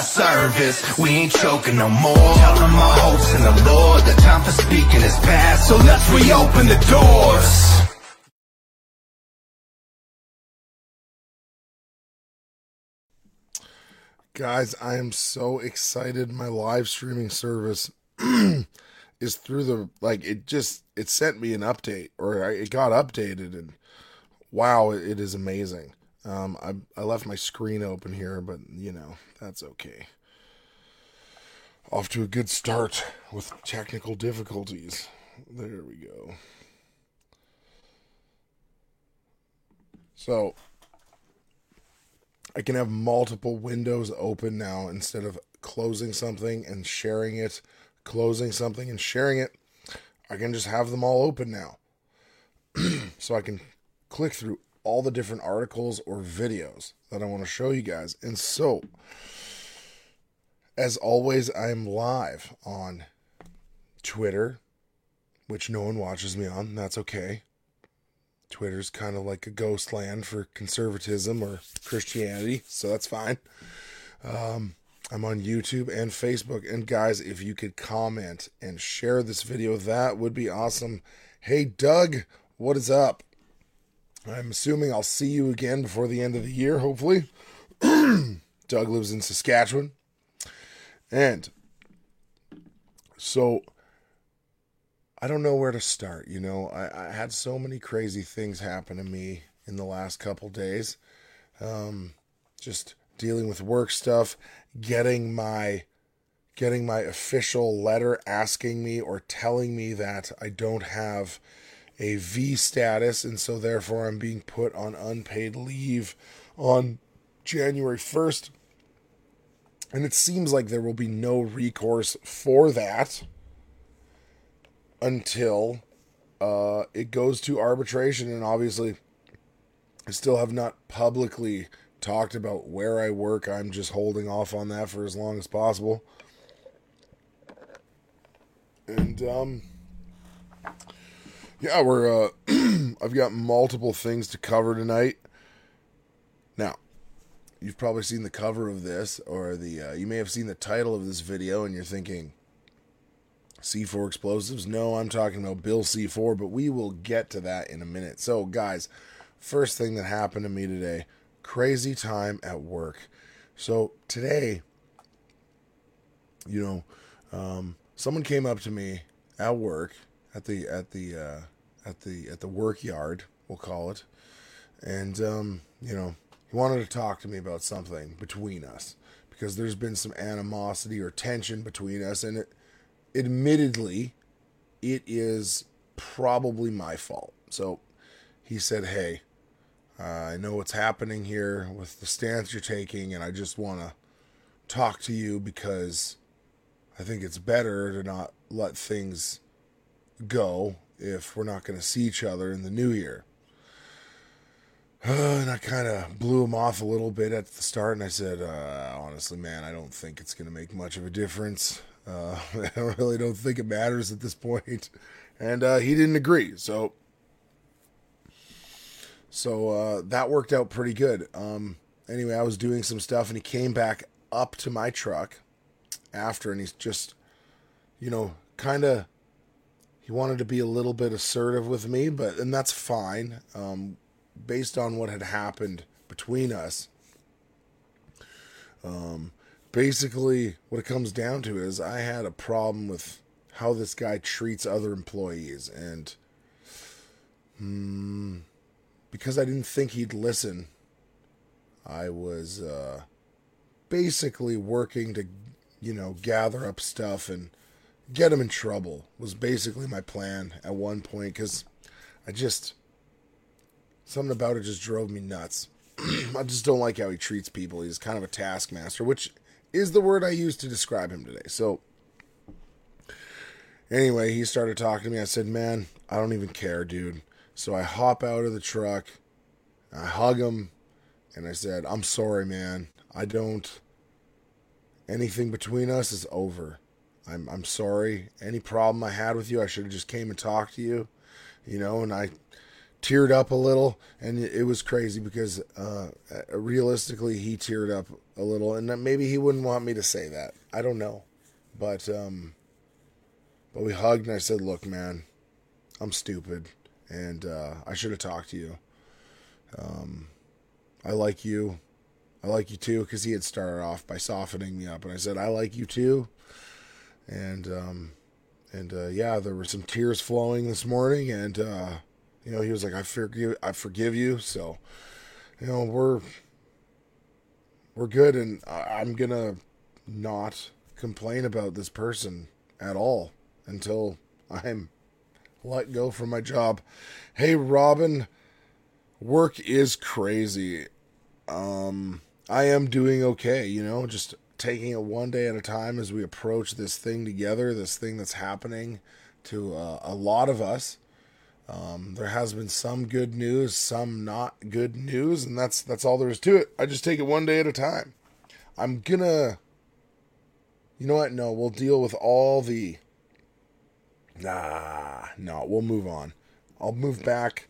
our service. We ain't choking no more. Tell them my hopes in the Lord. The time for speaking is past. So let's reopen the doors. Guys, I am so excited. My live streaming service is through the like it just it sent me an update or it got updated and wow, it, it is amazing. Um, I I left my screen open here, but you know that's okay. Off to a good start with technical difficulties. There we go. So I can have multiple windows open now instead of closing something and sharing it, closing something and sharing it. I can just have them all open now. so I can click through all the different articles or videos that I want to show you guys. And so, as always, I'm live on Twitter, which no one watches me on. That's okay. Twitter's kind of like a ghost land for conservatism or Christianity, so that's fine. Um, I'm on YouTube and Facebook. And guys, if you could comment and share this video, that would be awesome. Hey, Doug, what is up? I'm assuming I'll see you again before the end of the year, hopefully. Doug lives in Saskatchewan. And so I don't know where to start. You know, I, I had so many crazy things happen to me in the last couple days. Um, just dealing with work stuff, getting my getting my official letter asking me or telling me that I don't have a V status and so therefore I'm being put on unpaid leave on January 1st. And it seems like there will be no recourse for that until uh, it goes to arbitration. And obviously, I still have not publicly talked about where I work. I'm just holding off on that for as long as possible. And um, yeah, we're uh, I've got multiple things to cover tonight. Now, you've probably seen the cover of this, or the uh, you may have seen the title of this video, and you're thinking, C4 explosives. No, I'm talking about Bill C4, but we will get to that in a minute. So, guys, first thing that happened to me today crazy time at work. So, today, you know, um, someone came up to me at work at the at the uh, at the at the work yard, we'll call it, and um, you know, he wanted to talk to me about something between us because there's been some animosity or tension between us, and it admittedly, it is probably my fault. So he said, Hey, uh, I know what's happening here with the stance you're taking, and I just want to talk to you because I think it's better to not let things go if we're not going to see each other in the new year. And I kind of blew him off a little bit at the start, and I said, uh, honestly, man, I don't think it's going to make much of a difference. Uh, I really don't think it matters at this point. And uh, he didn't agree. So, so uh, that worked out pretty good. Um, anyway, I was doing some stuff, and he came back up to my truck after, and he's just, you know, kind of. He wanted to be a little bit assertive with me, but and that's fine. Um, based on what had happened between us. Um, basically what it comes down to is I had a problem with how this guy treats other employees and hmm, because I didn't think he'd listen I was uh, basically working to you know gather up stuff and get him in trouble was basically my plan at one point cuz I just something about it just drove me nuts I just don't like how he treats people. He's kind of a taskmaster, which is the word I used to describe him today. So, Anyway, he started talking to me. I said, Man, I don't even care, dude. So I hop out of the truck, I hug him, and I said, I'm sorry, man. I don't. Anything between us is over. I'm I'm sorry. Any problem I had with you, I should have just came and talked to you, you know. And I teared up a little, and it was crazy because uh, realistically, he teared up a little, and maybe he wouldn't want me to say that. I don't know, but um, but we hugged, and I said, "Look, man, I'm stupid, and uh, I should have talked to you. Um, I like you. I like you too, because he had started off by softening me up, and I said, I like you too, and um, and uh, yeah, there were some tears flowing this morning, and uh, you know, he was like, I forgive, I forgive you, so you know, we're we're good, and I'm gonna not complain about this person at all until I'm let go from my job. Hey, Robin, work is crazy. Um, I am doing okay, you know, just taking it one day at a time as we approach this thing together, this thing that's happening to uh, a lot of us. Um, there has been some good news, some not good news, and that's that's all there is to it. I just take it one day at a time. I'm gonna, you know what? No, we'll deal with all the Nah, no, we'll move on. I'll move back.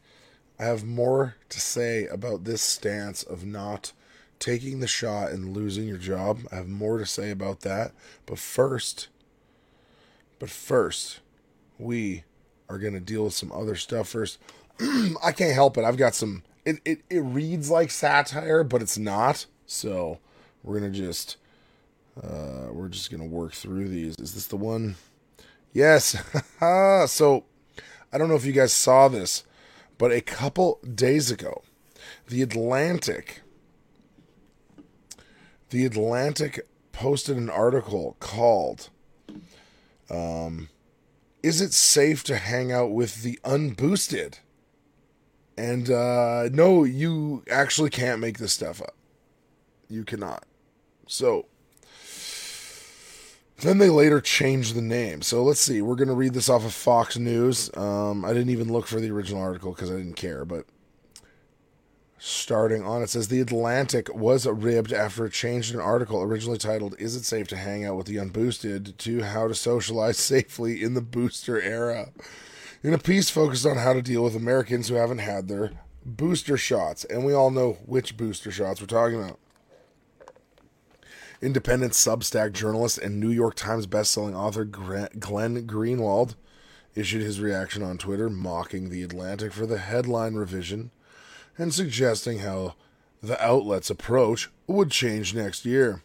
I have more to say about this stance of not taking the shot and losing your job. I have more to say about that. But first, but first, we are going to deal with some other stuff first. I can't help it. I've got some it, it it reads like satire, but it's not. So, we're to just uh we're just to work through these. Is this the one? Yes. so I don't know if you guys saw this, but a couple days ago, the Atlantic the Atlantic posted an article called um, Is it safe to hang out with the unboosted? And uh, no, you actually can't make this stuff up. You cannot. So then they later changed the name. So let's see. We're going to read this off of Fox News. Um, I didn't even look for the original article because I didn't care. But starting on, it says The Atlantic was ribbed after it changed an article originally titled, Is It Safe to Hang Out with the Unboosted? to How to Socialize Safely in the Booster Era. In a piece focused on how to deal with Americans who haven't had their booster shots. And we all know which booster shots we're talking about. Independent Substack journalist and New York Times bestselling author Glenn Greenwald issued his reaction on Twitter, mocking The Atlantic for the headline revision and suggesting how the outlet's approach would change next year.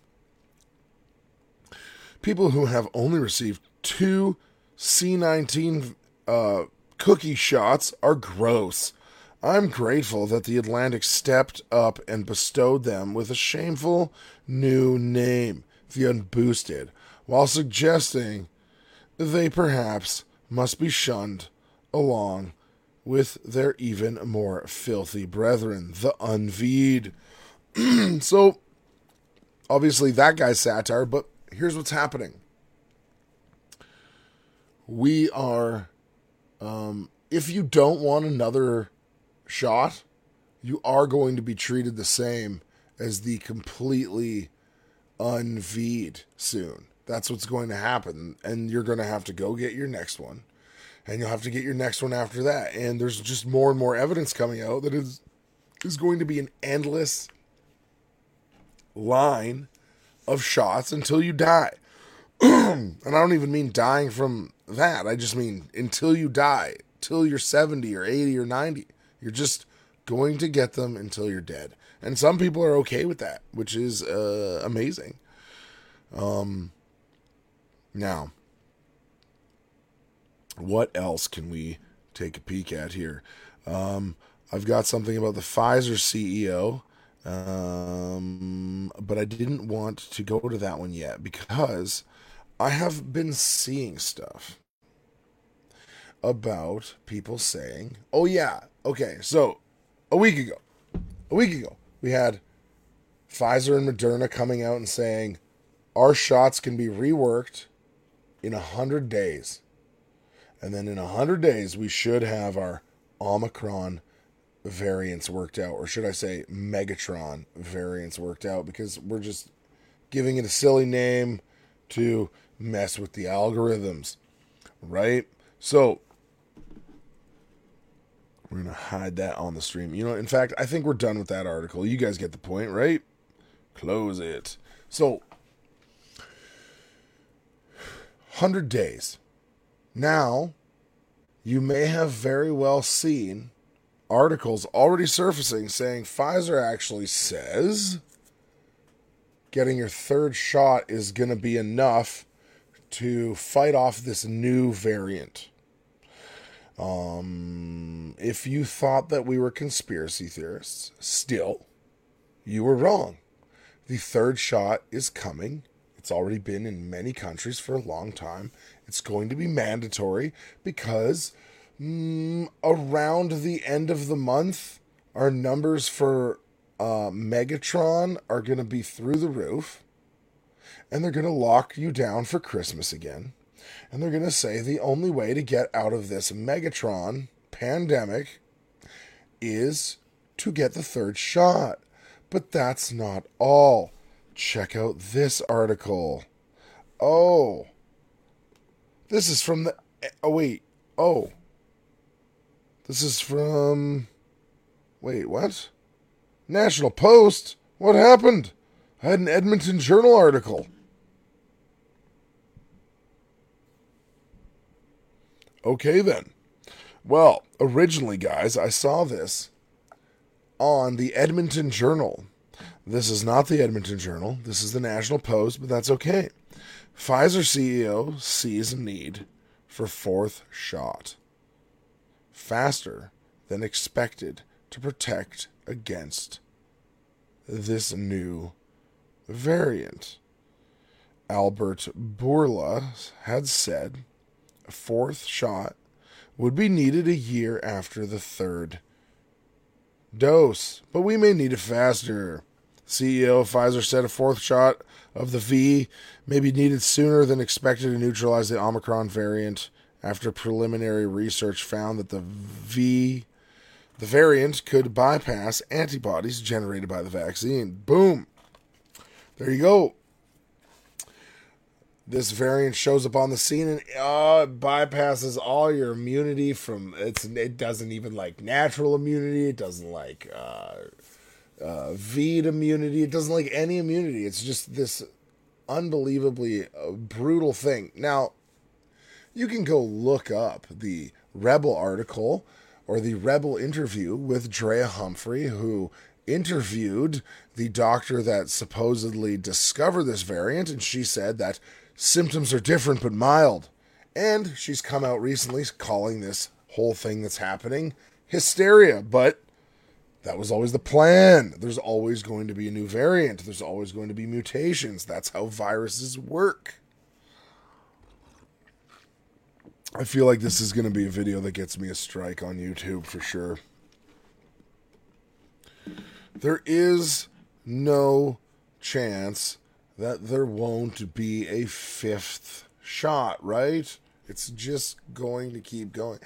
People who have only received two C19 uh, cookie shots are gross. I'm grateful that the Atlantic stepped up and bestowed them with a shameful new name, the Unboosted, while suggesting they perhaps must be shunned along with their even more filthy brethren, the Unveed. so, obviously, that guy's satire, but here's what's happening. We are, um, if you don't want another shot, you are going to be treated the same as the completely unveed soon. That's what's going to happen. And you're going to have to go get your next one. And you'll have to get your next one after that. And there's just more and more evidence coming out that is is going to be an endless line of shots until you die. and I don't even mean dying from that. I just mean until you die, till you're 70 or 80 or 90. You're just going to get them until you're dead. And some people are okay with that, which is uh, amazing. Um, now, what else can we take a peek at here? Um, I've got something about the Pfizer CEO, um, but I didn't want to go to that one yet because I have been seeing stuff about people saying, oh, yeah, okay, so a week ago, a week ago, we had Pfizer and Moderna coming out and saying our shots can be reworked in a hundred days. And then in 100 days, we should have our Omicron variants worked out, or should I say Megatron variants worked out, because we're just giving it a silly name to mess with the algorithms, right? So we're gonna hide that on the stream. You know, in fact, I think we're done with that article. You guys get the point, right? Close it. So, hundred days. Now, you may have very well seen articles already surfacing saying Pfizer actually says getting your third shot is going to be enough to fight off this new variant. Um, if you thought that we were conspiracy theorists, still, you were wrong. The third shot is coming. It's already been in many countries for a long time. It's going to be mandatory because mm, around the end of the month, our numbers for uh, Megatron are going to be through the roof. And they're going to lock you down for Christmas again. And they're going to say the only way to get out of this Megatron pandemic is to get the third shot. But that's not all. Check out this article. Oh. This is from the. Oh, wait. Oh. This is from. Wait, what? National Post? What happened? I had an Edmonton Journal article. Okay, then. Well, originally, guys, I saw this on the Edmonton Journal. This is not the Edmonton Journal. This is the National Post, but that's okay. Pfizer CEO sees a need for fourth shot faster than expected to protect against this new variant. Albert Bourla had said a fourth shot would be needed a year after the third dose, but we may need it faster. CEO Pfizer said a fourth shot of the V may be needed sooner than expected to neutralize the Omicron variant after preliminary research found that the V the variant could bypass antibodies generated by the vaccine. Boom. There you go. This variant shows up on the scene and uh, it bypasses all your immunity from it's it doesn't even like natural immunity, it doesn't like uh uh V'd immunity, it doesn't like any immunity. It's just this unbelievably uh, brutal thing. Now, you can go look up the Rebel article or the Rebel interview with Drea Humphrey, who interviewed the doctor that supposedly discovered this variant, and she said that symptoms are different but mild. And she's come out recently calling this whole thing that's happening hysteria, but that was always the plan. There's always going to be a new variant, there's always going to be mutations. That's how viruses work. I feel like this is going to be a video that gets me a strike on YouTube for sure. There is no chance that there won't be a fifth shot, right? It's just going to keep going.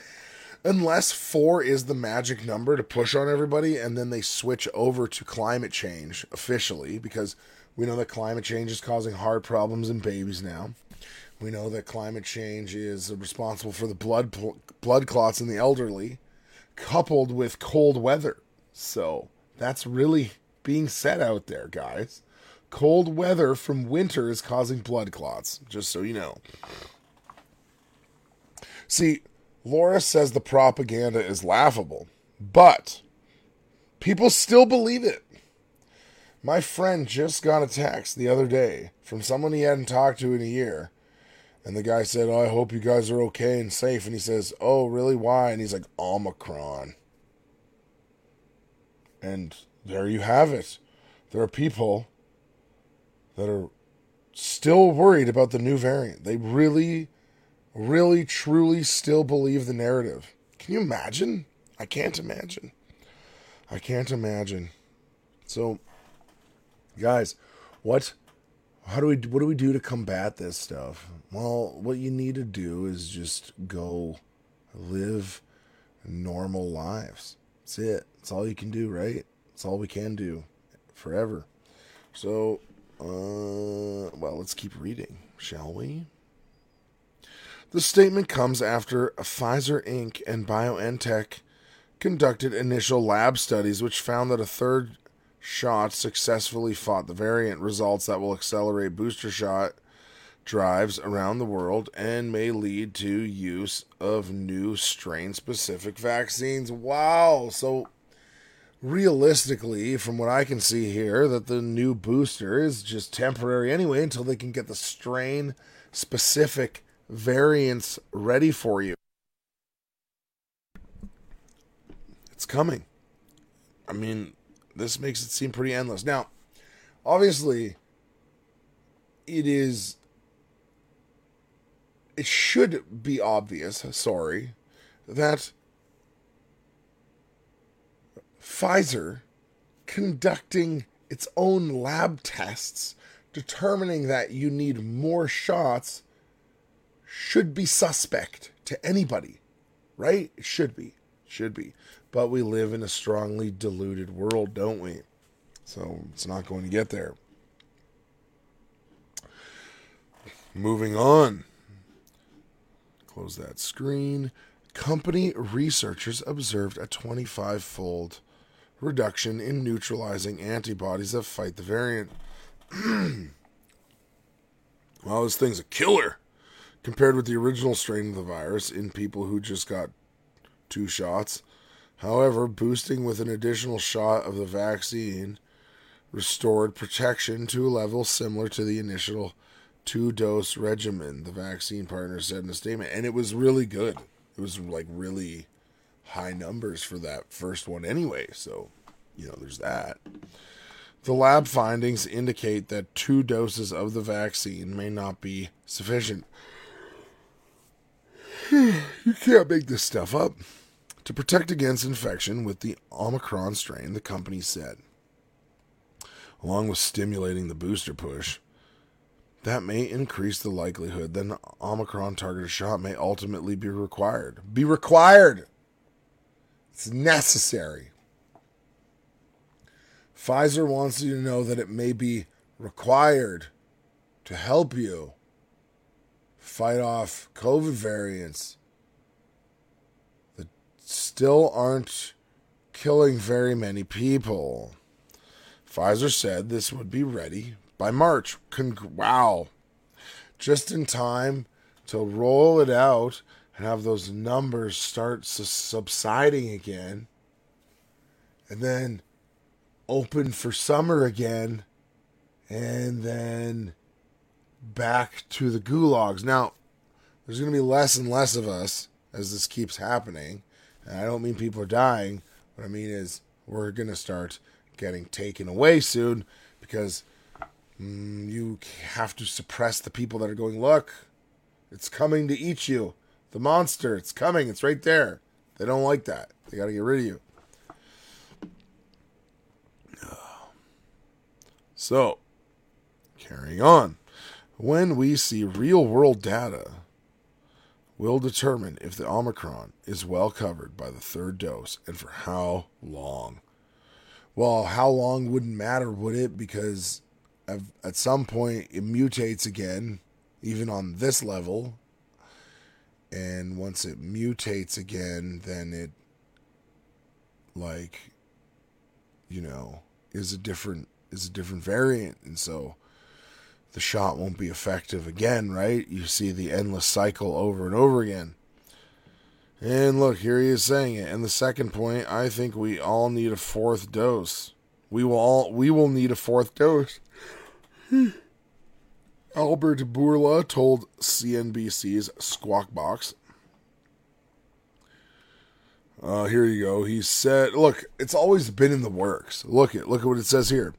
Unless four is the magic number to push on everybody, and then they switch over to climate change officially, because we know that climate change is causing heart problems in babies now. We know that climate change is responsible for the blood blood clots in the elderly, coupled with cold weather. So that's really being said out there, guys. Cold weather from winter is causing blood clots, just so you know. See, Laura says the propaganda is laughable, but people still believe it. My friend just got a text the other day from someone he hadn't talked to in a year and the guy said, oh, I hope you guys are okay and safe. And he says, Oh, really? Why? And he's like, Omicron. And there you have it. There are people that are still worried about the new variant. They really, really, truly still believe the narrative. Can you imagine? I can't imagine. I can't imagine. So, guys, what how do we what do we do to combat this stuff? Well, what you need to do is just go live normal lives. That's it. That's all you can do, right? That's all we can do forever. So, uh, well, let's keep reading, shall we? The statement comes after Pfizer Inc. and BioNTech conducted initial lab studies which found that a third shot successfully fought the variant, results that will accelerate booster shot drives around the world and may lead to use of new strain specific vaccines. Wow. So realistically, from what I can see here, that the new booster is just temporary anyway until they can get the strain specific variants ready for you. It's coming. I mean, this makes it seem pretty endless. Now, obviously, it is. It should be obvious, sorry, that Pfizer conducting its own lab tests determining that you need more shots should be suspect to anybody, right? It should be. Should be. But we live in a strongly diluted world, don't we? So it's not going to get there. Moving on. Close that screen. Company researchers observed a 25 fold reduction in neutralizing antibodies that fight the variant. well, this thing's a killer compared with the original strain of the virus in people who just got two shots. However, boosting with an additional shot of the vaccine restored protection to a level similar to the initial two dose regimen, the vaccine partner said in a statement. And it was really good. It was like really high numbers for that first one anyway. So, you know, there's that. The lab findings indicate that two doses of the vaccine may not be sufficient. you can't make this stuff up. To protect against infection with the Omicron strain, the company said, along with stimulating the booster push, that may increase the likelihood that an Omicron targeted shot may ultimately be required. Be required! It's necessary. Pfizer wants you to know that it may be required to help you fight off COVID variants that still aren't killing very many people. Pfizer said this would be ready by March. Con- wow. Just in time to roll it out and have those numbers start su- subsiding again. And then open for summer again. And then back to the gulags. Now, there's going to be less and less of us as this keeps happening. And I don't mean people are dying. What I mean is we're going to start getting taken away soon because mm, you have to suppress the people that are going, look, it's coming to eat you. The monster, it's coming. It's right there. They don't like that. They got to get rid of you. So, carrying on. When we see real world data, we'll determine if the Omicron is well covered by the third dose and for how long. Well, how long wouldn't matter, would it? Because at some point it mutates again, even on this level. And once it mutates again, then it, like, you know, is a different is a different variant, and so the shot won't be effective again, right? You see the endless cycle over and over again. And look, here he is saying it. And the second point, I think we all need a fourth dose. We will all we will need a fourth dose. Albert Bourla told CNBC's Squawk Box. Uh, here you go. He said, "Look, it's always been in the works. Look at look at what it says here.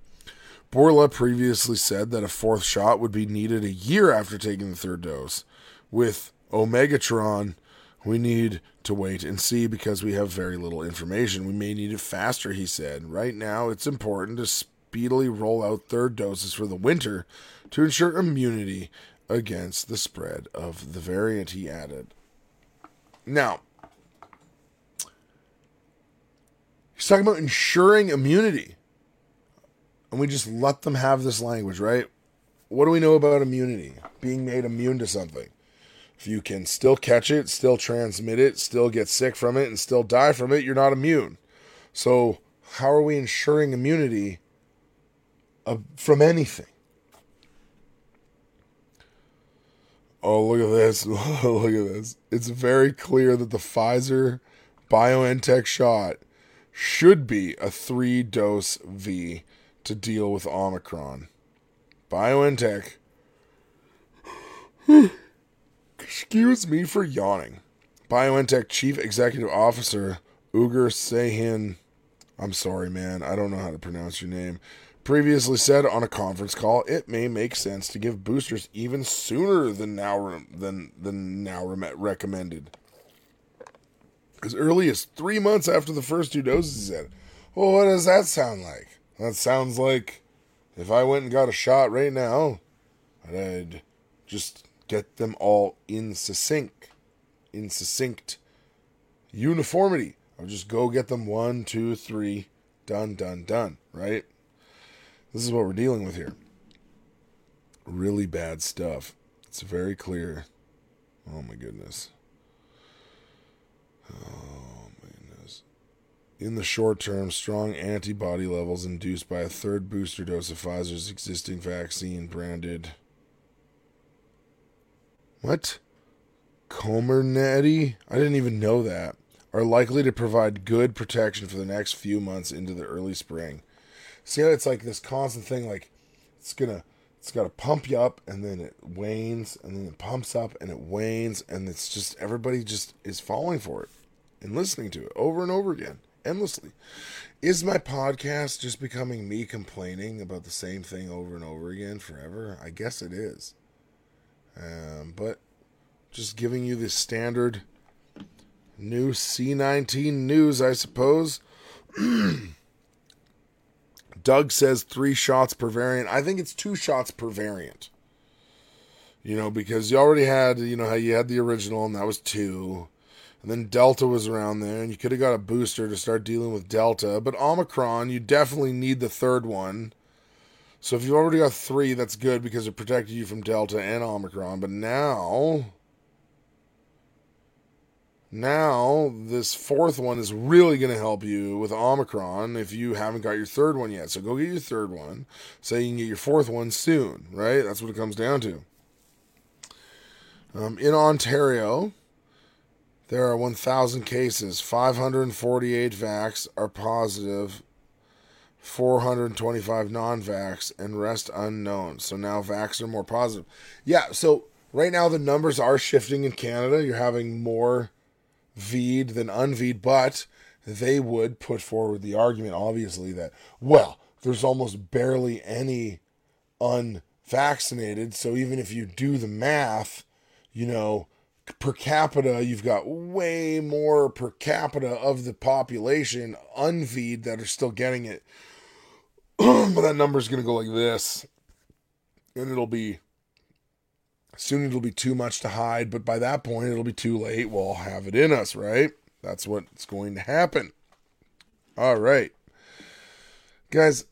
Bourla previously said that a fourth shot would be needed a year after taking the third dose. With Omegatron, we need to wait and see because we have very little information. We may need it faster, he said. Right now, it's important to speedily roll out third doses for the winter to ensure immunity against the spread of the variant, he added. Now, he's talking about ensuring immunity. And we just let them have this language, right? What do we know about immunity? Being made immune to something. If you can still catch it, still transmit it, still get sick from it, and still die from it, you're not immune. So, how are we ensuring immunity uh, from anything? Oh, look at this. look at this. It's very clear that the Pfizer BioNTech shot should be a three dose V to deal with Omicron. BioNTech. Excuse me for yawning. BioNTech Chief Executive Officer Ugur Sahin. I'm sorry, man. I don't know how to pronounce your name previously said on a conference call, it may make sense to give boosters even sooner than now than than now recommended. As early as three months after the first two doses, said. Well, what does that sound like? That sounds like if I went and got a shot right now, I'd just get them all in succinct, in succinct uniformity. I'll just go get them one, two, three, done, done, done, right? This is what we're dealing with here. Really bad stuff. It's very clear. Oh my goodness. Oh. In the short term, strong antibody levels induced by a third booster dose of Pfizer's existing vaccine branded. What? Comirnaty? I didn't even know that. Are likely to provide good protection for the next few months into the early spring. See how it's like this constant thing, like it's gonna it's got to pump you up and then it wanes and then it pumps up and it wanes and it's just everybody just is falling for it and listening to it over and over again endlessly is my podcast just becoming me complaining about the same thing over and over again forever i guess it is um, but just giving you the standard new c19 news i suppose Doug says three shots per variant. I think it's two shots per variant. You know, because you already had, you know, how you had the original and that was two. And then Delta was around there, and you could have got a booster to start dealing with Delta. But Omicron, you definitely need the third one. So if you've already got three, that's good because it protected you from Delta and Omicron. But now now, this fourth one is really going to help you with Omicron if you haven't got your third one yet. So go get your third one so you can get your fourth one soon, right? That's what it comes down to. Um, in Ontario, there are 1,000 cases. 548 vax are positive, 425 non vax, and rest unknown. So now vax are more positive. Yeah, so right now the numbers are shifting in Canada. You're having more V'd than unV'd, but they would put forward the argument, obviously, that, well, there's almost barely any unvaccinated. So even if you do the math, you know, per capita, you've got way more per capita of the population unV'd that are still getting it. but that number is going to go like this. And it'll be Soon it'll be too much to hide, but by that point it'll be too late. We'll have it in us, right? That's what's going to happen. All right. Guys,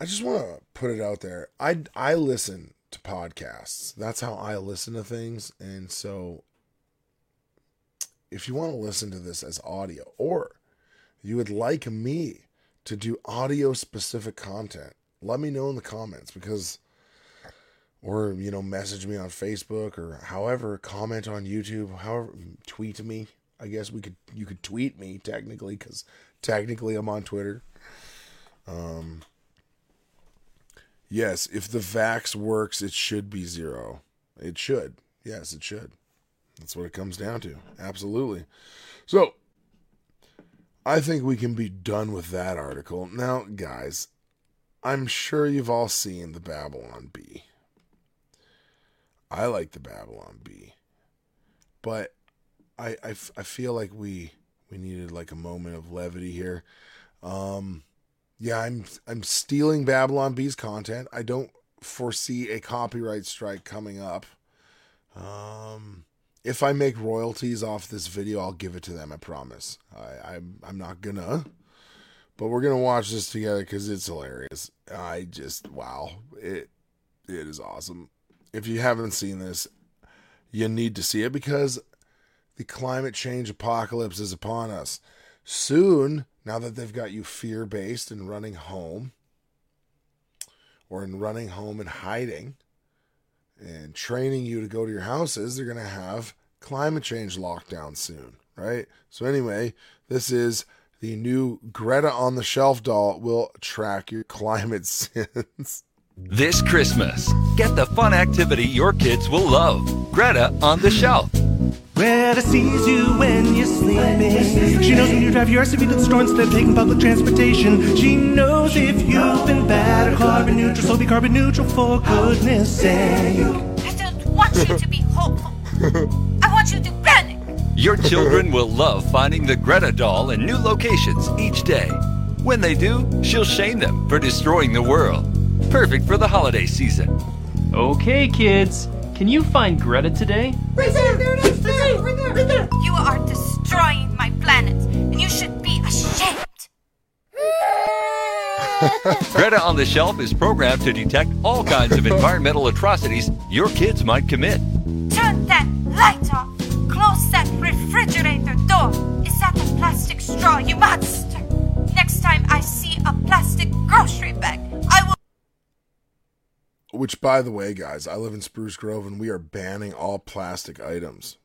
I just want to put it out there. I I listen to podcasts. That's how I listen to things, and so if you want to listen to this as audio or you would like me to do audio specific content, let me know in the comments because or you know message me on Facebook or however comment on YouTube however tweet me. I guess we could you could tweet me technically cuz technically I'm on Twitter. Um yes if the vax works it should be zero. It should. Yes it should that's what it comes down to absolutely so I think we can be done with that article now guys I'm sure you've all seen the Babylon Bee I like the Babylon Bee, but I, I, I feel like we we needed like a moment of levity here. Um, yeah, I'm I'm stealing Babylon Bee's content. I don't foresee a copyright strike coming up. Um, if I make royalties off this video, I'll give it to them. I promise. I, I'm I'm not gonna, but we're gonna watch this together because it's hilarious. I just wow, it it is awesome. If you haven't seen this, you need to see it because the climate change apocalypse is upon us. Soon, now that they've got you fear based and running home, or in running home and hiding, and training you to go to your houses, they're going to have climate change lockdown soon, right? So, anyway, this is the new Greta on the Shelf doll will track your climate sins. This Christmas, get the fun activity your kids will love Greta on the Shelf. Greta sees you when you're sleeping. She knows when you drive your SUV to the store instead of taking public transportation. She knows if you've been bad or carbon neutral, so be carbon neutral for goodness sake. I don't want you to be hopeful. I want you to panic. Your children will love finding the Greta doll in new locations each day. When they do, she'll shame them for destroying the world. Perfect for the holiday season. Okay, kids, can you find Greta today? Right there, there it is, there, right there, right there. You are destroying my planet, and you should be ashamed. Greta on the Shelf is programmed to detect all kinds of environmental atrocities your kids might commit. Turn that light off. Close that refrigerator door. Is that a plastic straw, you monster? Next time I see a plastic grocery bag, I will. Which, by the way, guys, I live in Spruce Grove and we are banning all plastic items.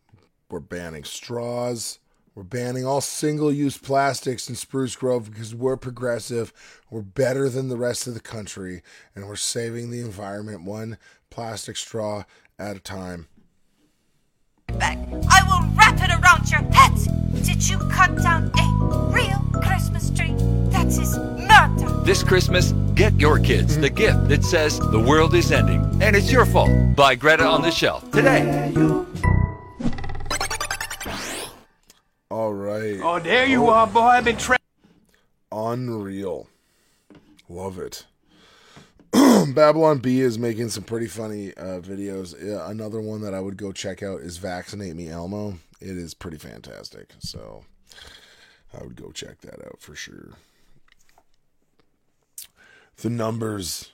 We're banning straws. We're banning all single use plastics in Spruce Grove because we're progressive. We're better than the rest of the country and we're saving the environment one plastic straw at a time. Bag. I will wrap it around your head. Did you cut down a real Christmas tree? That is murder. This Christmas, get your kids the gift that says the world is ending and it's your fault by Greta on the Shelf today. All right. Oh, there you are, boy. I've been trapped. Unreal. Love it. Babylon Bee is making some pretty funny uh, videos. Yeah, another one that I would go check out is Vaccinate Me Elmo. It is pretty fantastic. So I would go check that out for sure. The numbers,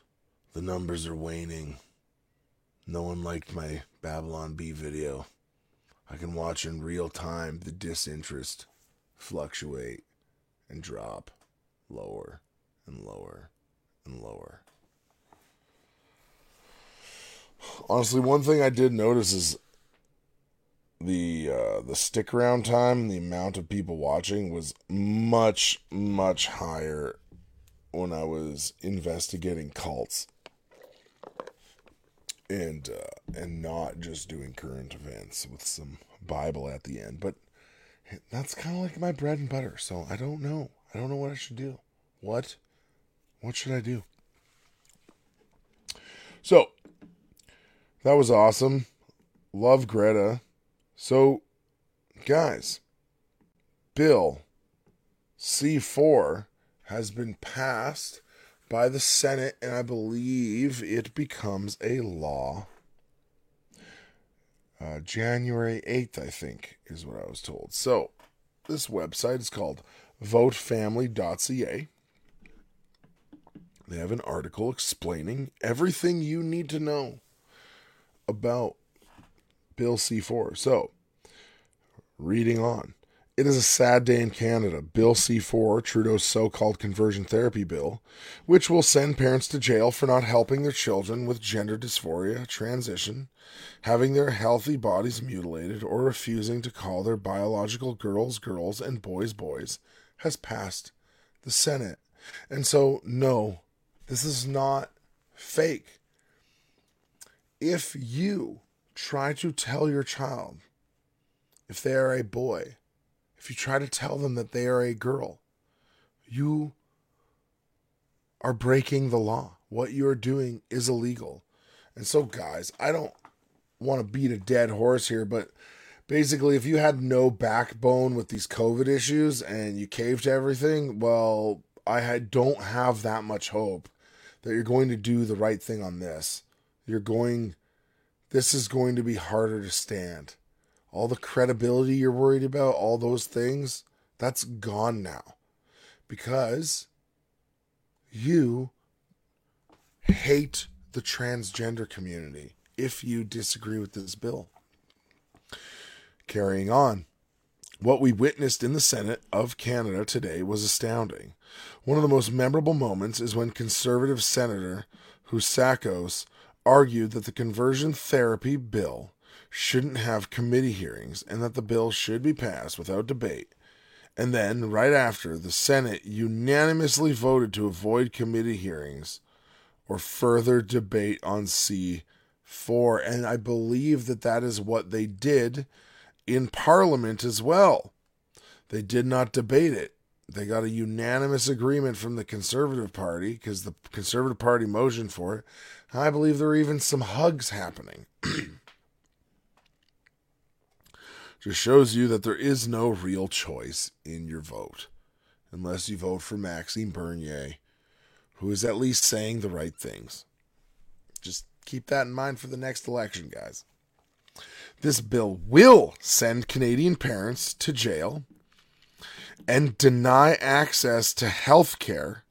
the numbers are waning. No one liked my Babylon Bee video. I can watch in real time the disinterest fluctuate and drop lower and lower and lower. Honestly, one thing I did notice is the uh, the stick around time, the amount of people watching was much much higher when I was investigating cults and uh, and not just doing current events with some Bible at the end. But that's kind of like my bread and butter. So I don't know. I don't know what I should do. What? What should I do? So that was awesome. Love Greta. So, guys, Bill C4 has been passed by the Senate, and I believe it becomes a law. Uh, January 8th, I think, is what I was told. So, this website is called votefamily.ca. They have an article explaining everything you need to know about Bill C4. So, reading on. It is a sad day in Canada. Bill C4, Trudeau's so called conversion therapy bill, which will send parents to jail for not helping their children with gender dysphoria, transition, having their healthy bodies mutilated, or refusing to call their biological girls girls and boys boys, has passed the Senate. And so, no, this is not fake. If you try to tell your child if they are a boy, if you try to tell them that they are a girl, you are breaking the law. What you are doing is illegal. And so, guys, I don't want to beat a dead horse here, but basically, if you had no backbone with these COVID issues and you caved to everything, well, I don't have that much hope that you're going to do the right thing on this. You're going, this is going to be harder to stand all the credibility you're worried about, all those things, that's gone now. because you hate the transgender community if you disagree with this bill. Carrying on. What we witnessed in the Senate of Canada today was astounding. One of the most memorable moments is when conservative Senator Housakos argued that the conversion therapy bill shouldn't have committee hearings and that the bill should be passed without debate. And then, right after, the Senate unanimously voted to avoid committee hearings or further debate on C4. And I believe that that is what they did in Parliament as well. They did not debate it. They got a unanimous agreement from the Conservative Party because the Conservative Party motioned for it. I believe there were even some hugs happening. Just shows you that there is no real choice in your vote unless you vote for Maxime Bernier, who is at least saying the right things. Just keep that in mind for the next election, guys. This bill will send Canadian parents to jail and deny access to health care.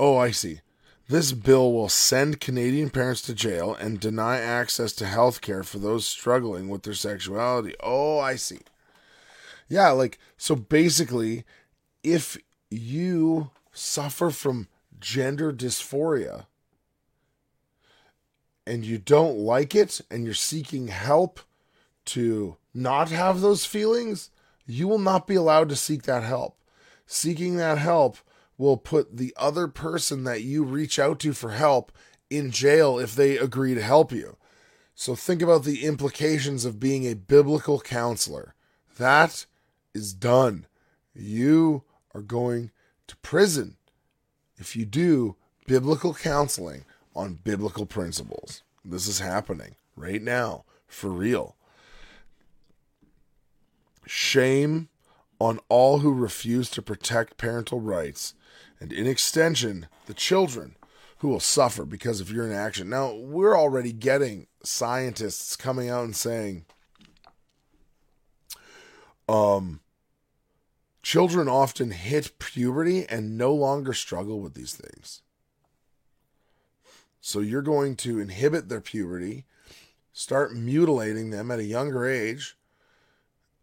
Oh, I see. This bill will send Canadian parents to jail and deny access to health care for those struggling with their sexuality. Oh, I see. Yeah, like, so basically, if you suffer from gender dysphoria and you don't like it and you're seeking help to not have those feelings, you will not be allowed to seek that help. Seeking that help will put the other person that you reach out to for help in jail if they agree to help you. So think about the implications of being a biblical counselor. That is done. You are going to prison if you do biblical counseling on biblical principles. This is happening right now, for real. Shame on all who refuse to protect parental rights, and in extension, the children who will suffer because of your inaction. Now, we're already getting scientists coming out and saying, um, children often hit puberty and no longer struggle with these things. So you're going to inhibit their puberty, start mutilating them at a younger age,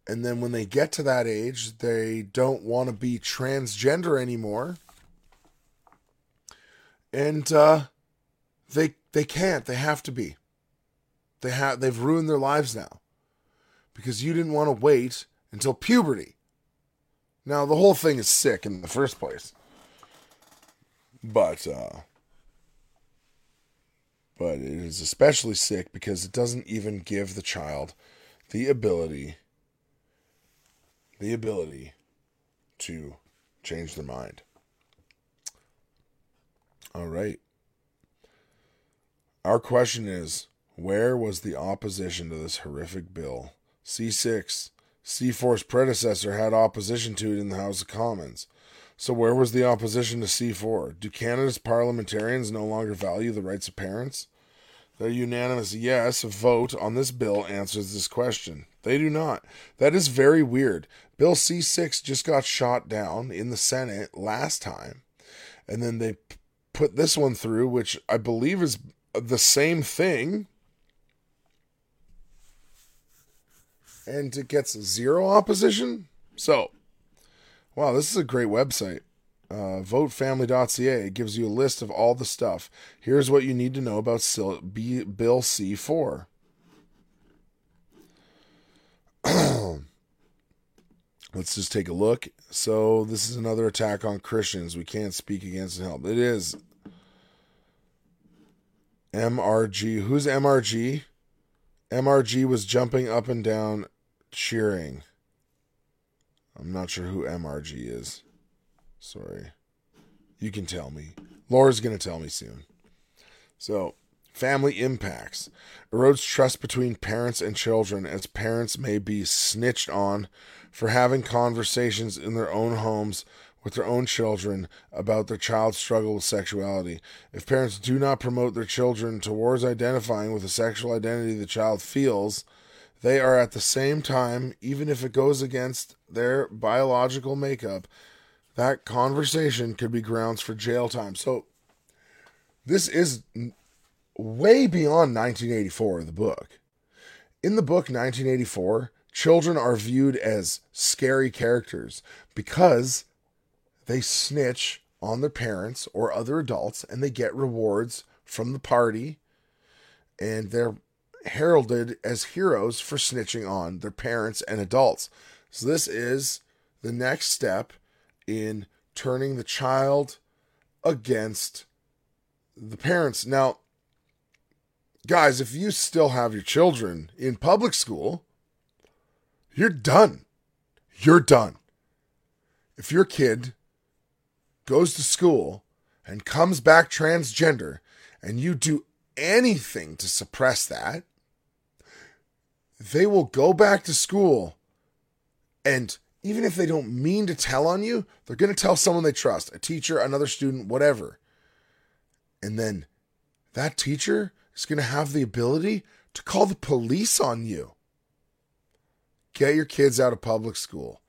and then when they get to that age, they don't want to be transgender anymore. And uh, they they can't. They have to be. They have they've ruined their lives now. Because you didn't want to wait until puberty. Now the whole thing is sick in the first place. But uh but it is especially sick because it doesn't even give the child the ability the ability to change their mind. All right. Our question is where was the opposition to this horrific bill? C6. C4's predecessor had opposition to it in the House of Commons. So, where was the opposition to C4? Do Canada's parliamentarians no longer value the rights of parents? The unanimous yes vote on this bill answers this question. They do not. That is very weird. Bill C6 just got shot down in the Senate last time, and then they put this one through, which I believe is the same thing. And it gets zero opposition. So, wow, this is a great website. Uh, votefamily.ca gives you a list of all the stuff. Here's what you need to know about Bill C4. Let's just take a look. So, this is another attack on Christians. We can't speak against and help. It is MRG. Who's MRG? MRG was jumping up and down cheering. I'm not sure who MRG is. Sorry. You can tell me. Laura's going to tell me soon. So, family impacts erodes trust between parents and children as parents may be snitched on for having conversations in their own homes with their own children about their child's struggle with sexuality. If parents do not promote their children towards identifying with the sexual identity the child feels, they are at the same time, even if it goes against their biological makeup, that conversation could be grounds for jail time. So this is way beyond 1984, the book. In the book 1984, children are viewed as scary characters because they snitch on their parents or other adults and they get rewards from the party and they're heralded as heroes for snitching on their parents and adults. So this is the next step in turning the child against the parents. Now, guys, if you still have your children in public school, you're done. You're done. If your kid goes to school and comes back transgender and you do anything to suppress that, they will go back to school and even if they don't mean to tell on you, they're going to tell someone they trust, a teacher, another student, whatever. And then that teacher is going to have the ability to call the police on you. Get your kids out of public school.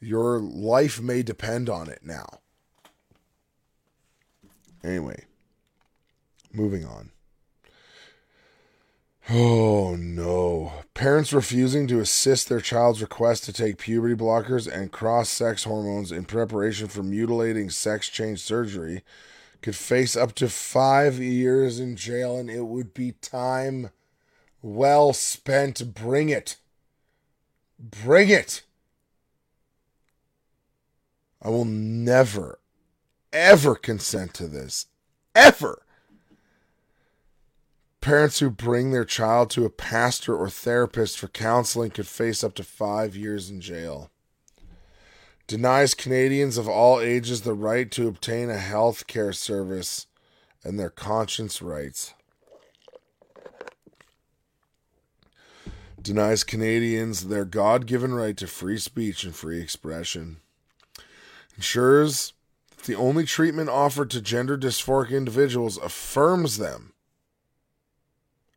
Your life may depend on it now. Anyway, moving on. Oh no. Parents refusing to assist their child's request to take puberty blockers and cross sex hormones in preparation for mutilating sex change surgery could face up to five years in jail, and it would be time well spent. Bring it. Bring it. I will never, ever consent to this. Ever. Parents who bring their child to a pastor or therapist for counseling could face up to five years in jail. Denies Canadians of all ages the right to obtain a health care service and their conscience rights. Denies Canadians their God given right to free speech and free expression. Ensures that the only treatment offered to gender dysphoric individuals affirms them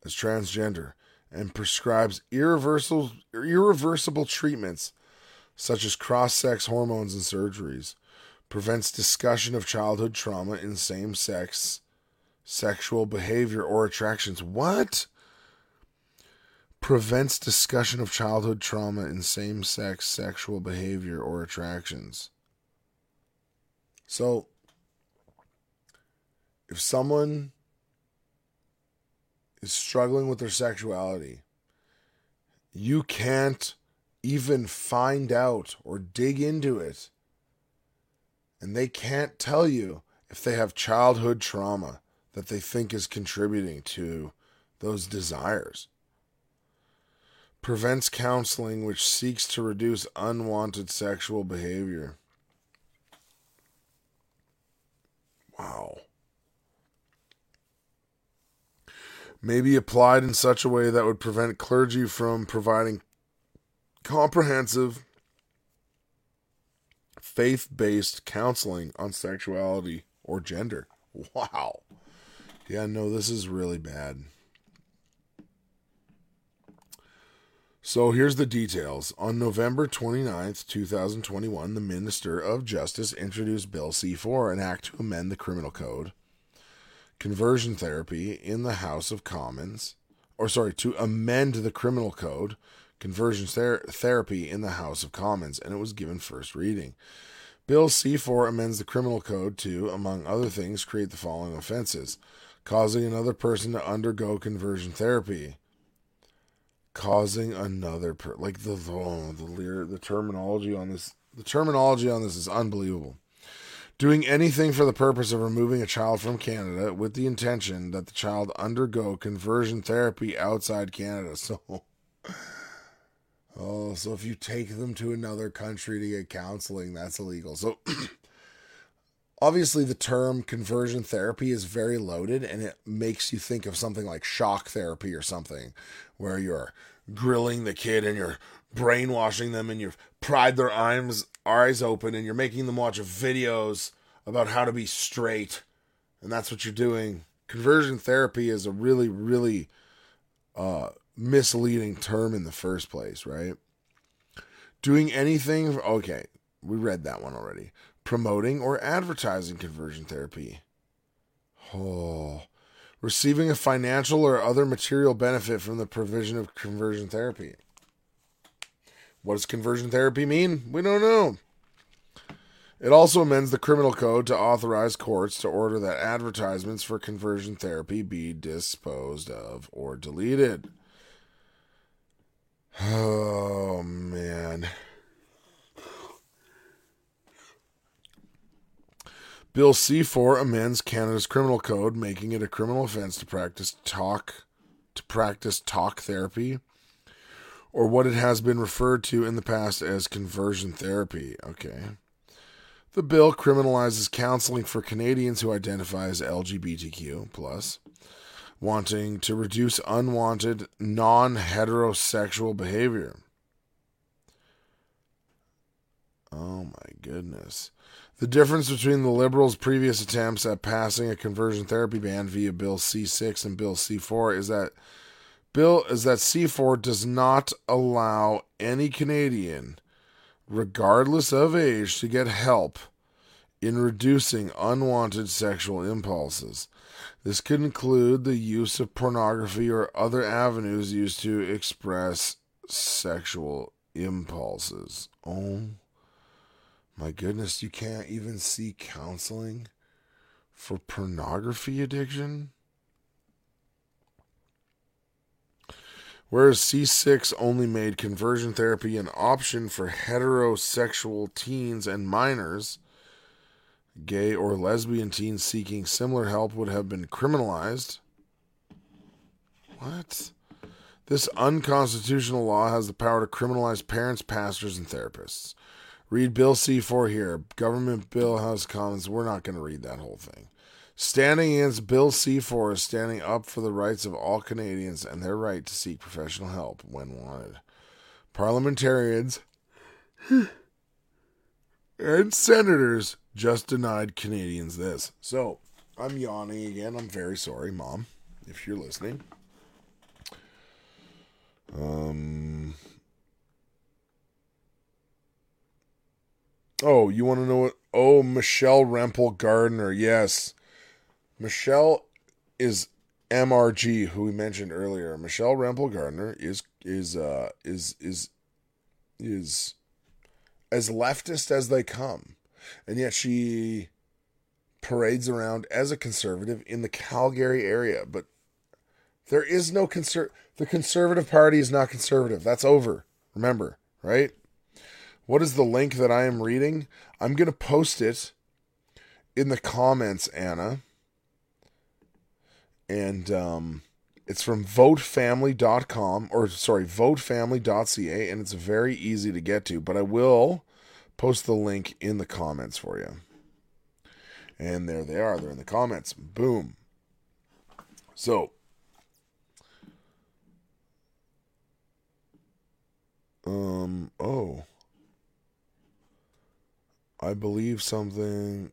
as transgender and prescribes irreversible, irreversible treatments such as cross sex hormones and surgeries, prevents discussion of childhood trauma in same sex sexual behavior or attractions. What? Prevents discussion of childhood trauma in same sex sexual behavior or attractions. So, if someone is struggling with their sexuality, you can't even find out or dig into it. And they can't tell you if they have childhood trauma that they think is contributing to those desires. Prevents counseling which seeks to reduce unwanted sexual behavior. Wow. may be applied in such a way that would prevent clergy from providing comprehensive faith based counseling on sexuality or gender. Wow. Yeah, no, this is really bad. So here's the details. On November 29th, 2021, the Minister of Justice introduced Bill C 4, an act to amend the criminal code conversion therapy in the House of Commons, or sorry, to amend the criminal code, conversion ther- therapy in the House of Commons, and it was given first reading. Bill C 4 amends the criminal code to, among other things, create the following offenses causing another person to undergo conversion therapy. Causing another per like the oh, the the terminology on this the terminology on this is unbelievable doing anything for the purpose of removing a child from Canada with the intention that the child undergo conversion therapy outside Canada. So, oh, so if you take them to another country to get counseling, that's illegal. So, obviously, the term conversion therapy is very loaded and it makes you think of something like shock therapy or something where you're grilling the kid and you're brainwashing them and you've pried their eyes eyes open and you're making them watch videos about how to be straight and that's what you're doing conversion therapy is a really really uh, misleading term in the first place, right? Doing anything, okay, we read that one already. Promoting or advertising conversion therapy. Oh, receiving a financial or other material benefit from the provision of conversion therapy. What does conversion therapy mean? We don't know. It also amends the criminal code to authorize courts to order that advertisements for conversion therapy be disposed of or deleted. Oh, man. Bill C4 amends Canada's criminal code, making it a criminal offense to practice talk to practice talk therapy or what it has been referred to in the past as conversion therapy. Okay. The bill criminalizes counseling for Canadians who identify as LGBTQ plus, wanting to reduce unwanted non-heterosexual behavior. Oh my goodness. The difference between the Liberals' previous attempts at passing a conversion therapy ban via Bill C6 and Bill C4 is that Bill is that C4 does not allow any Canadian, regardless of age, to get help in reducing unwanted sexual impulses. This could include the use of pornography or other avenues used to express sexual impulses. Oh my goodness, you can't even see counseling for pornography addiction? Whereas C6 only made conversion therapy an option for heterosexual teens and minors, gay or lesbian teens seeking similar help would have been criminalized. What? This unconstitutional law has the power to criminalize parents, pastors, and therapists. Read Bill C4 here. Government Bill House Commons. We're not going to read that whole thing. Standing against Bill C4 is standing up for the rights of all Canadians and their right to seek professional help when wanted. Parliamentarians and senators just denied Canadians this. So, I'm yawning again. I'm very sorry, Mom, if you're listening. Um. Oh, you want to know what? Oh, Michelle Rempel Garner. Yes. Michelle is MRG, who we mentioned earlier. Michelle Rempel Garner is is uh is is is as leftist as they come, and yet she parades around as a conservative in the Calgary area. But there is no conser. The Conservative Party is not conservative. That's over. Remember, right? What is the link that I am reading? I'm going to post it in the comments, Anna. And um, it's from votefamily.com, or sorry, votefamily.ca, and it's very easy to get to, but I will post the link in the comments for you. And there they are. They're in the comments. Boom. So, um, oh. I believe something.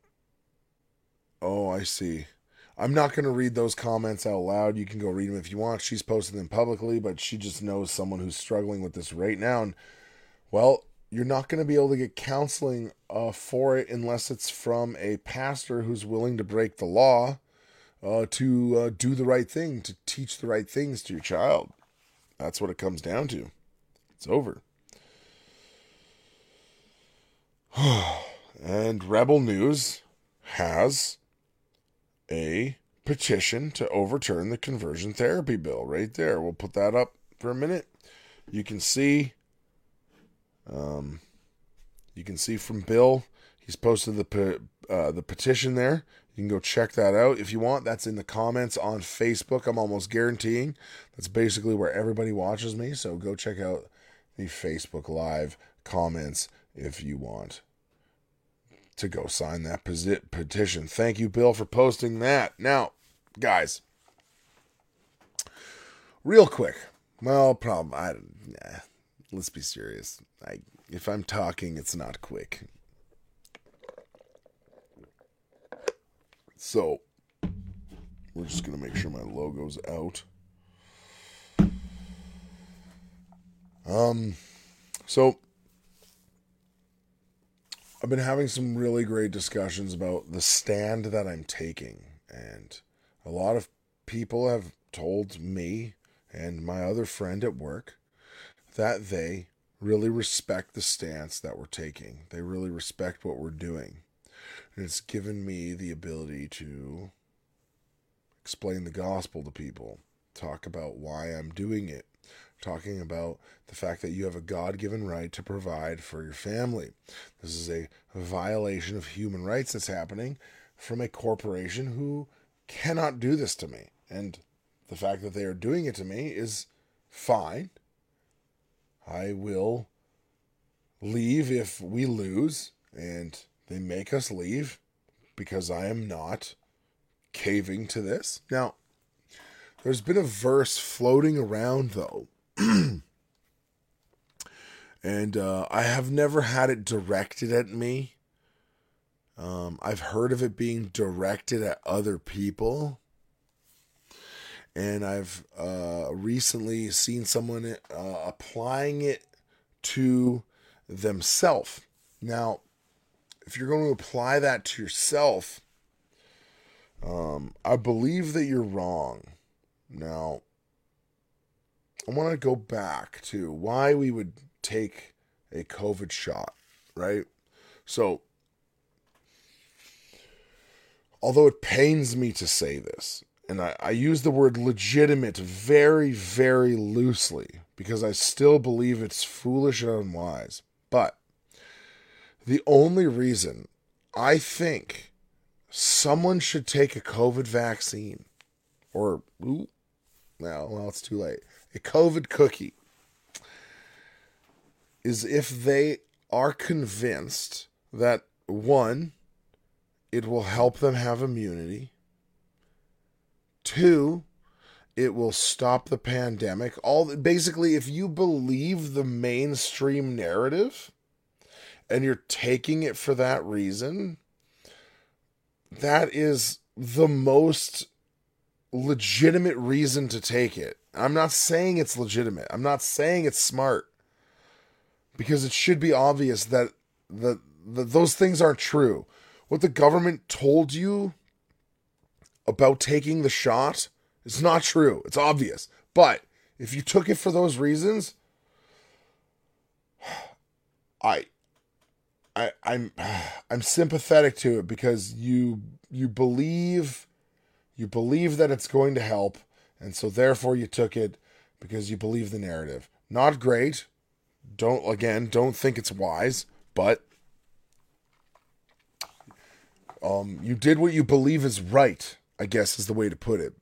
Oh, I see. I'm not going to read those comments out loud. You can go read them if you want. She's posted them publicly, but she just knows someone who's struggling with this right now. And, well, you're not going to be able to get counseling uh, for it unless it's from a pastor who's willing to break the law uh, to uh, do the right thing, to teach the right things to your child. That's what it comes down to. It's over. and Rebel News has a petition to overturn the conversion therapy bill right there. We'll put that up for a minute. You can see um, you can see from Bill, he's posted the uh, the petition there. You can go check that out if you want. That's in the comments on Facebook. I'm almost guaranteeing that's basically where everybody watches me. So go check out the Facebook Live comments if you want to go sign that petition. Thank you, Bill, for posting that. Now, guys, real quick. Well, problem. I nah, let's be serious. I if I'm talking, it's not quick. So, we're just gonna make sure my logo's out. Um, so I've been having some really great discussions about the stand that I'm taking, and a lot of people have told me and my other friend at work that they really respect the stance that we're taking. They really respect what we're doing. And it's given me the ability to explain the gospel to people, talk about why I'm doing it, talking about the fact that you have a God given right to provide for your family. This is a violation of human rights that's happening from a corporation who cannot do this to me. And the fact that they are doing it to me is fine. I will leave if we lose and they make us leave because I am not caving to this. Now, there's been a verse floating around though. and uh, I have never had it directed at me. Um, I've heard of it being directed at other people and I've uh, recently seen someone uh, applying it to themselves. Now, if you're going to apply that to yourself, um, I believe that you're wrong. Now, I want to go back to why we would take a COVID shot, right? So, although it pains me to say this, and I, I use the word legitimate very, very loosely because I still believe it's foolish and unwise. But the only reason I think someone should take a COVID vaccine or, ooh, well, it's too late, a COVID cookie is if they are convinced that one, it will help them have immunity Two, it will stop the pandemic. All basically, if you believe the mainstream narrative and you're taking it for that reason, that is the most legitimate reason to take it. I'm not saying it's legitimate. I'm not saying it's smart. Because it should be obvious that the, the those things aren't true. What the government told you about taking the shot is not true. It's obvious. But if you took it for those reasons, I I I'm I'm sympathetic to it because you you believe you believe that it's going to help and so therefore you took it because you believe the narrative. Not great. Don't again, don't think it's wise, but um you did what you believe is right. I guess is the way to put it.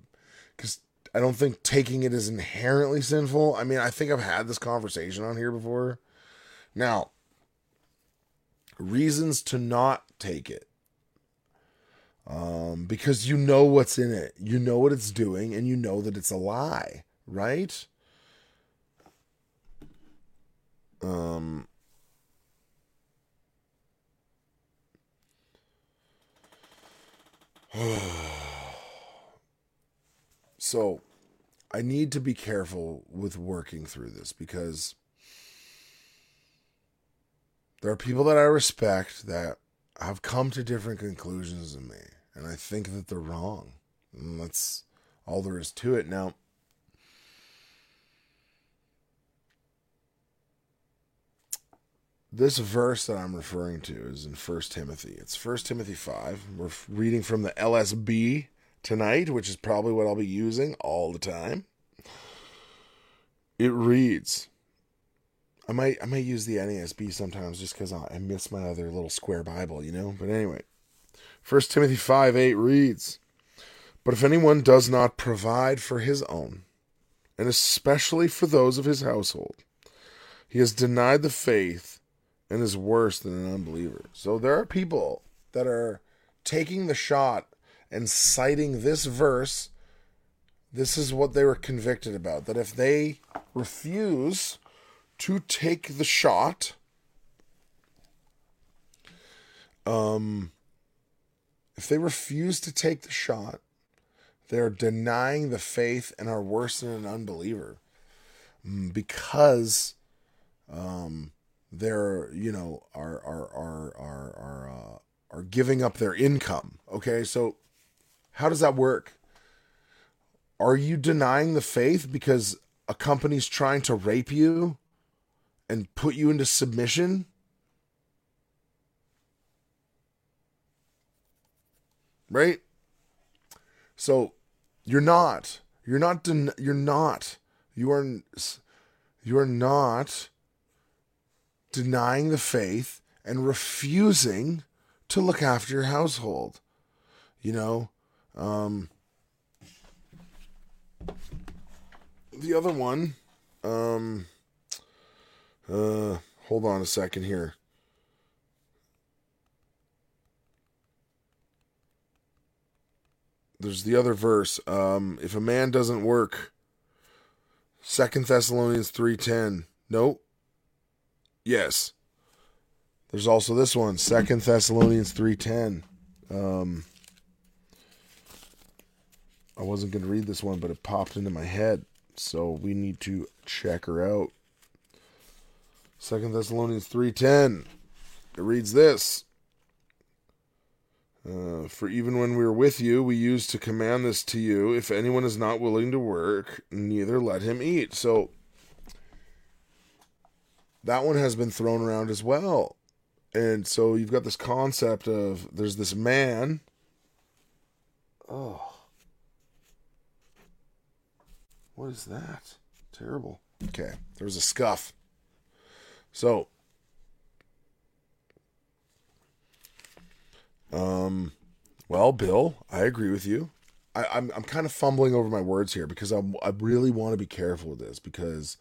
Because I don't think taking it is inherently sinful. I mean, I think I've had this conversation on here before. Now, reasons to not take it. Um, because you know what's in it, you know what it's doing, and you know that it's a lie, right? Um, So I need to be careful with working through this because there are people that I respect that have come to different conclusions than me. And I think that they're wrong. And that's all there is to it. Now, this verse that I'm referring to is in 1 Timothy. It's 1 Timothy 5. We're reading from the LSB tonight, which is probably what I'll be using all the time. It reads. I might I might use the NASB sometimes just because I miss my other little square Bible, you know. But anyway, First Timothy five eight reads, "But if anyone does not provide for his own, and especially for those of his household, he has denied the faith and is worse than an unbeliever." So there are people that are taking the shot and citing this verse, this is what they were convicted about. That if they refuse to take the shot, um, if they refuse to take the shot, they're denying the faith and are worse than an unbeliever mm, because um, they're you know are are are are are uh, are giving up their income. Okay, so how does that work? Are you denying the faith because a company's trying to rape you and put you into submission? Right? So you're not. You're not. Den- you're not. You are. You are not denying the faith and refusing to look after your household. You know, um, the other one, um, uh, hold on a second here. There's the other verse. Um, if a man doesn't work, Second Thessalonians three ten. Nope. Yes. There's also this one, Second Thessalonians three ten. Um, I wasn't to read this one, but it popped into my head, so we need to check her out. Second Thessalonians three ten. It reads this. Uh, for even when we were with you, we used to command this to you: if anyone is not willing to work, neither let him eat. So that one has been thrown around as well. And so you've got this concept of there's this man. Oh. What is that? Terrible. Okay. There was a scuff. So. Um. Well, Bill, I agree with you. I, I'm I'm kind of fumbling over my words here because I'm I really want to be careful with this because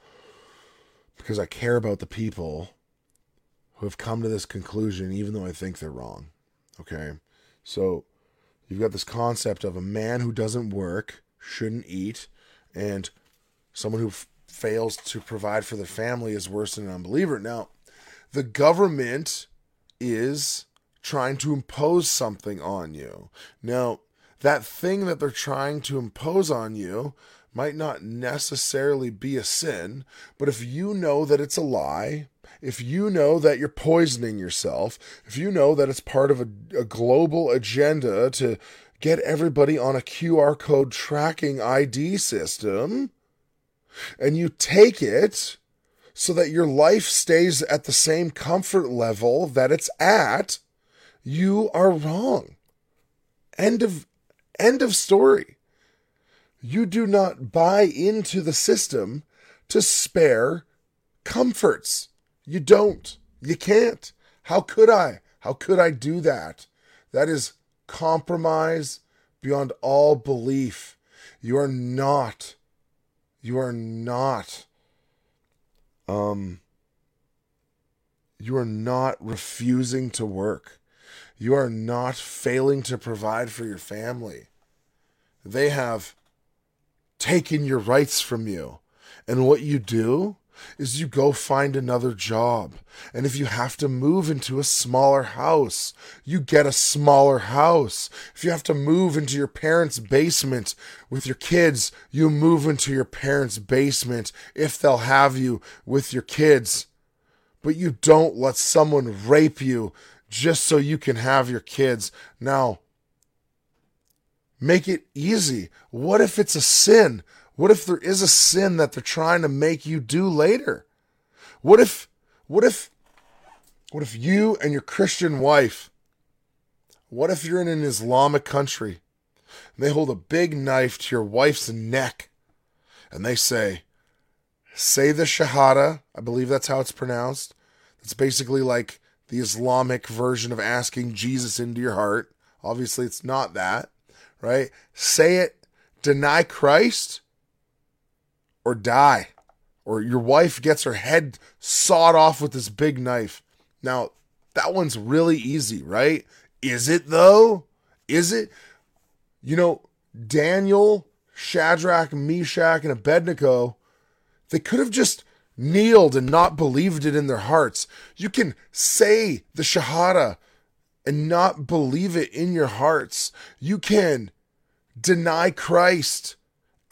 because I care about the people who have come to this conclusion, even though I think they're wrong. Okay. So you've got this concept of a man who doesn't work shouldn't eat, and someone who fails to provide for the family is worse than an unbeliever. Now, the government is trying to impose something on you. Now, that thing that they're trying to impose on you might not necessarily be a sin, but if you know that it's a lie, if you know that you're poisoning yourself, if you know that it's part of a, a global agenda to get everybody on a QR code tracking ID system, and you take it so that your life stays at the same comfort level that it's at, you are wrong. End of end of story. You do not buy into the system to spare comforts. You don't. You can't. How could I? How could I do that? That is compromise beyond all belief. You are not. You are not. Um. You are not refusing to work. You are not failing to provide for your family. They have taken your rights from you. And what you do is you go find another job. And if you have to move into a smaller house, you get a smaller house. If you have to move into your parents' basement with your kids, you move into your parents' basement if they'll have you with your kids. But you don't let someone rape you just so you can have your kids. Now, make it easy. What if it's a sin? What if there is a sin that they're trying to make you do later? What if, what if, what if you and your Christian wife, what if you're in an Islamic country and they hold a big knife to your wife's neck and they say, say the Shahada, I believe that's how it's pronounced. It's basically like the Islamic version of asking Jesus into your heart. Obviously, it's not that, right? Say it, deny Christ, or die. Or your wife gets her head sawed off with this big knife. Now, that one's really easy, right? Is it though? Is it? You know, Daniel, Shadrach, Meshach, and Abednego, they could have just kneeled and not believed it in their hearts. You can say the Shahada and not believe it in your hearts. You can deny Christ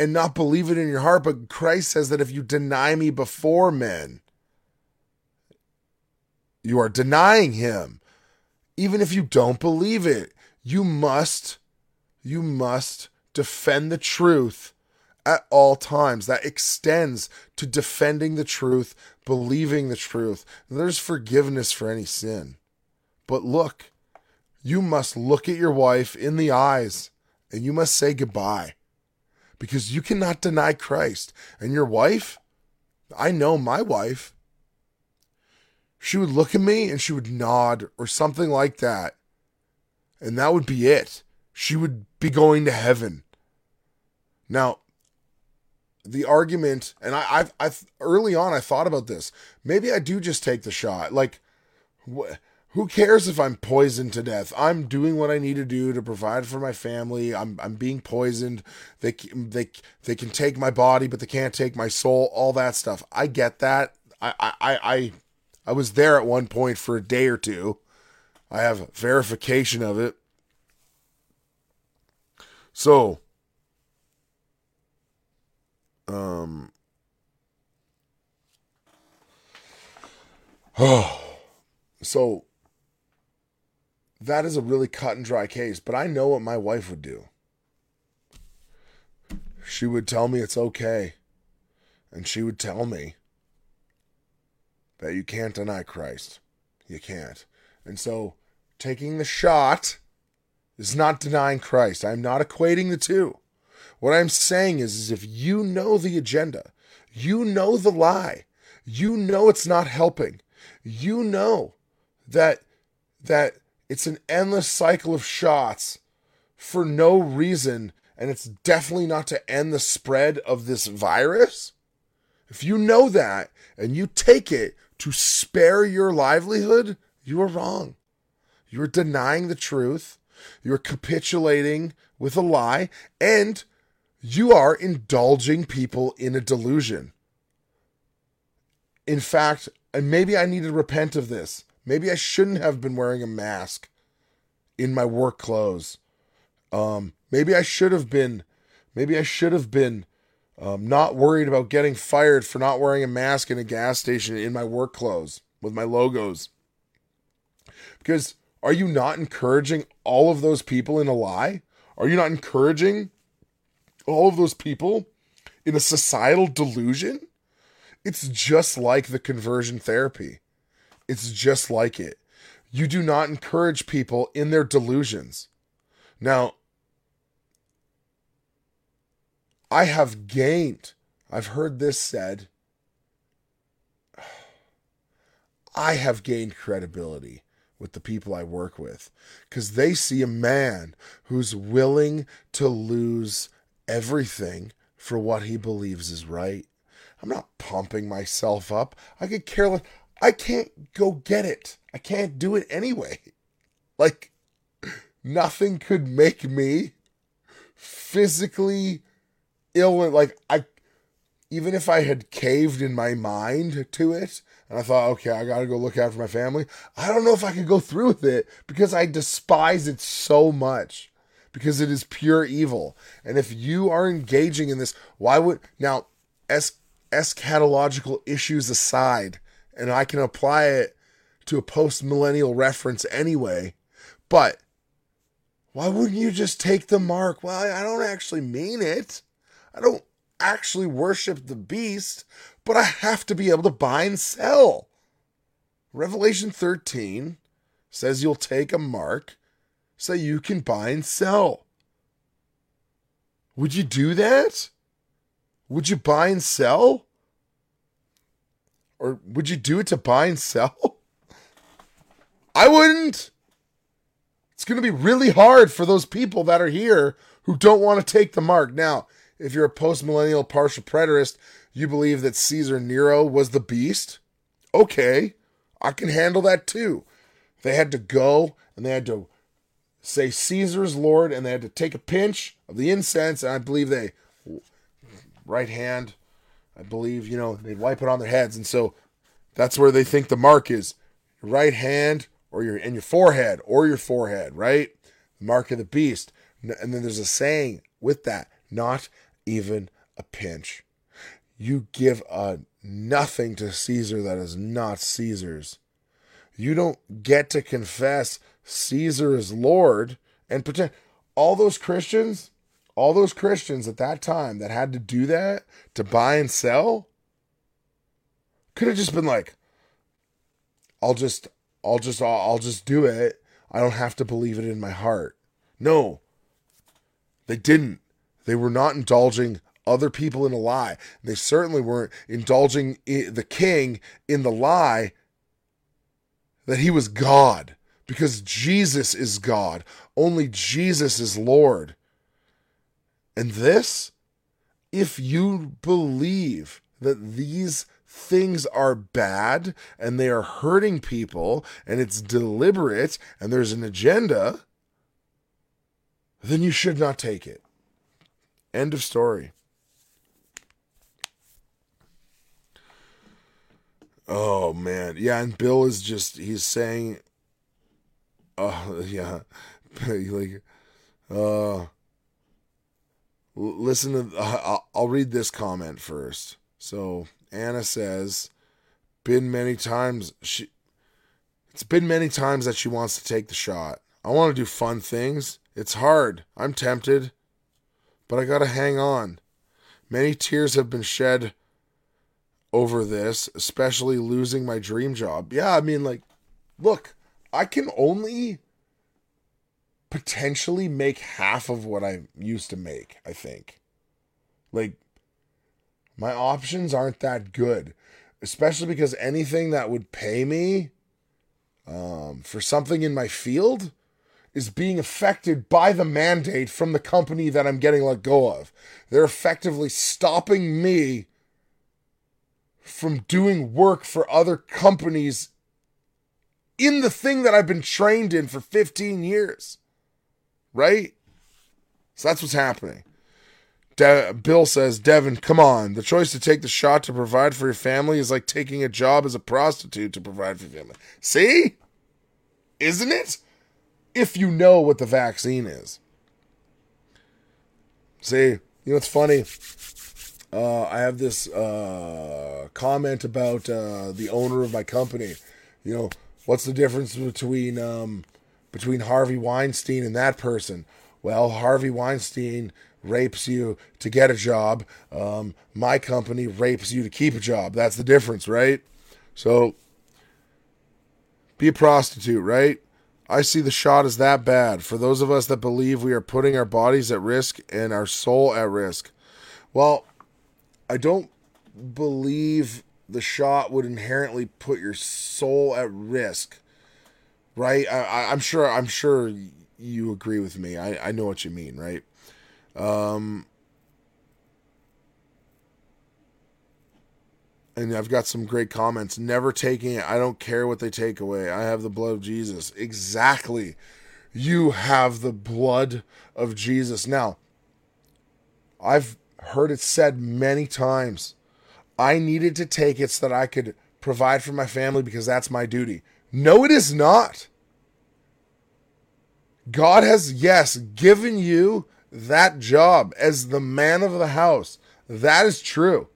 and not believe it in your heart, but Christ says that if you deny me before men, You are denying him. Even if you don't believe it, you must you must defend the truth at all times. That extends to defending the truth, believing the truth. There's forgiveness for any sin. But look, you must look at your wife in the eyes and you must say goodbye because you cannot deny Christ. And your wife, I know my wife, she would look at me and she would nod or something like that. And that would be it. She would be going to heaven. Now, the argument, and I, I've, I've early on, I thought about this. Maybe I do just take the shot. Like, wh- who cares if I'm poisoned to death? I'm doing what I need to do to provide for my family. I'm, I'm being poisoned. They, they, they can take my body, but they can't take my soul. All that stuff. I get that. I, I, I, I was there at one point for a day or two. I have verification of it. So, um, oh, so that is a really cut and dry case, but I know what my wife would do. She would tell me it's okay, and she would tell me that you can't deny Christ. You can't. And so taking the shot is not denying Christ. I'm not equating the two. What I'm saying is, is if you know the agenda, you know the lie, you know it's not helping, you know that that it's an endless cycle of shots for no reason, and it's definitely not to end the spread of this virus. If you know that and you take it to spare your livelihood, you are wrong. You're denying the truth. You're capitulating with a lie, and you are indulging people in a delusion. In fact, and maybe I need to repent of this. Maybe I shouldn't have been wearing a mask in my work clothes. Um, maybe I should have been. Maybe I should have been um, not worried about getting fired for not wearing a mask in a gas station in my work clothes with my logos. Because are you not encouraging all of those people in a lie? Are you not encouraging all of those people in a societal delusion? It's just like the conversion therapy. It's just like it. You do not encourage people in their delusions. Now, I have gained, I've heard this said, I have gained credibility with the people I work with because they see a man who's willing to lose everything for what he believes is right. I'm not pumping myself up. I could care less. I can't go get it. I can't do it anyway. Like, nothing could make me physically ill. Like, I, even if I had caved in my mind to it and I thought, okay, I got to go look after my family, I don't know if I could go through with it because I despise it so much because it is pure evil. And if you are engaging in this, why would, now, es- eschatological issues aside, and I can apply it to a post millennial reference anyway. But why wouldn't you just take the mark? Well, I don't actually mean it. I don't actually worship the beast, but I have to be able to buy and sell. Revelation 13 says you'll take a mark so you can buy and sell. Would you do that? Would you buy and sell? Or would you do it to buy and sell? I wouldn't. It's going to be really hard for those people that are here who don't want to take the mark. Now, if you're a post millennial partial preterist, you believe that Caesar Nero was the beast. Okay, I can handle that too. They had to go and they had to say Caesar's Lord and they had to take a pinch of the incense. And I believe they, right hand, I believe, you know, they'd wipe it on their heads. And so that's where they think the mark is your right hand or your in your forehead or your forehead, right? The mark of the beast. And then there's a saying with that, not even a pinch. You give a nothing to Caesar that is not Caesar's. You don't get to confess Caesar is Lord and pretend all those Christians, all those Christians at that time that had to do that to buy and sell could have just been like, I'll just, I'll just, I'll, I'll just do it. I don't have to believe it in my heart. No, they didn't. They were not indulging other people in a lie. They certainly weren't indulging the king in the lie that he was God because Jesus is God. Only Jesus is Lord. And this, if you believe that these things are bad and they are hurting people and it's deliberate and there's an agenda, then you should not take it. End of story. Oh man, yeah, and Bill is just—he's saying, "Oh yeah, like, uh, listen to. Uh, I'll, read this comment first. So Anna says, "Been many times she. It's been many times that she wants to take the shot. I want to do fun things. It's hard. I'm tempted, but I gotta hang on. Many tears have been shed." over this, especially losing my dream job. Yeah, I mean, like, look, I can only potentially make half of what I used to make, I think. Like, my options aren't that good, especially because anything that would pay me um, for something in my field is being affected by the mandate from the company that I'm getting let go of. They're effectively stopping me from doing work for other companies in the thing that I've been trained in for 15 years. Right? So that's what's happening. De- Bill says, Devin, come on. The choice to take the shot to provide for your family is like taking a job as a prostitute to provide for your family. See? Isn't it? If you know what the vaccine is. See, you know what's funny? uh, I have this uh, comment about uh, the owner of my company. You know, what's the difference between um, between Harvey Weinstein and that person? Well, Harvey Weinstein rapes you to get a job. Um, my company rapes you to keep a job. That's the difference, right? So, be a prostitute, right? I see the shot as that bad. For those of us that believe we are putting our bodies at risk and our soul at risk. Well, I don't believe the shot would inherently put your soul at risk, right? I, I'm sure. I'm sure you agree with me. I, I know what you mean, right? Um, and I've got some great comments. Never taking it. I don't care what they take away. I have the blood of Jesus. Exactly. You have the blood of Jesus. Now, I've heard it said many times. I needed to take it so that I could provide for my family because that's my duty. No, it is not. God has, yes, given you that job as the man of the house. That is true.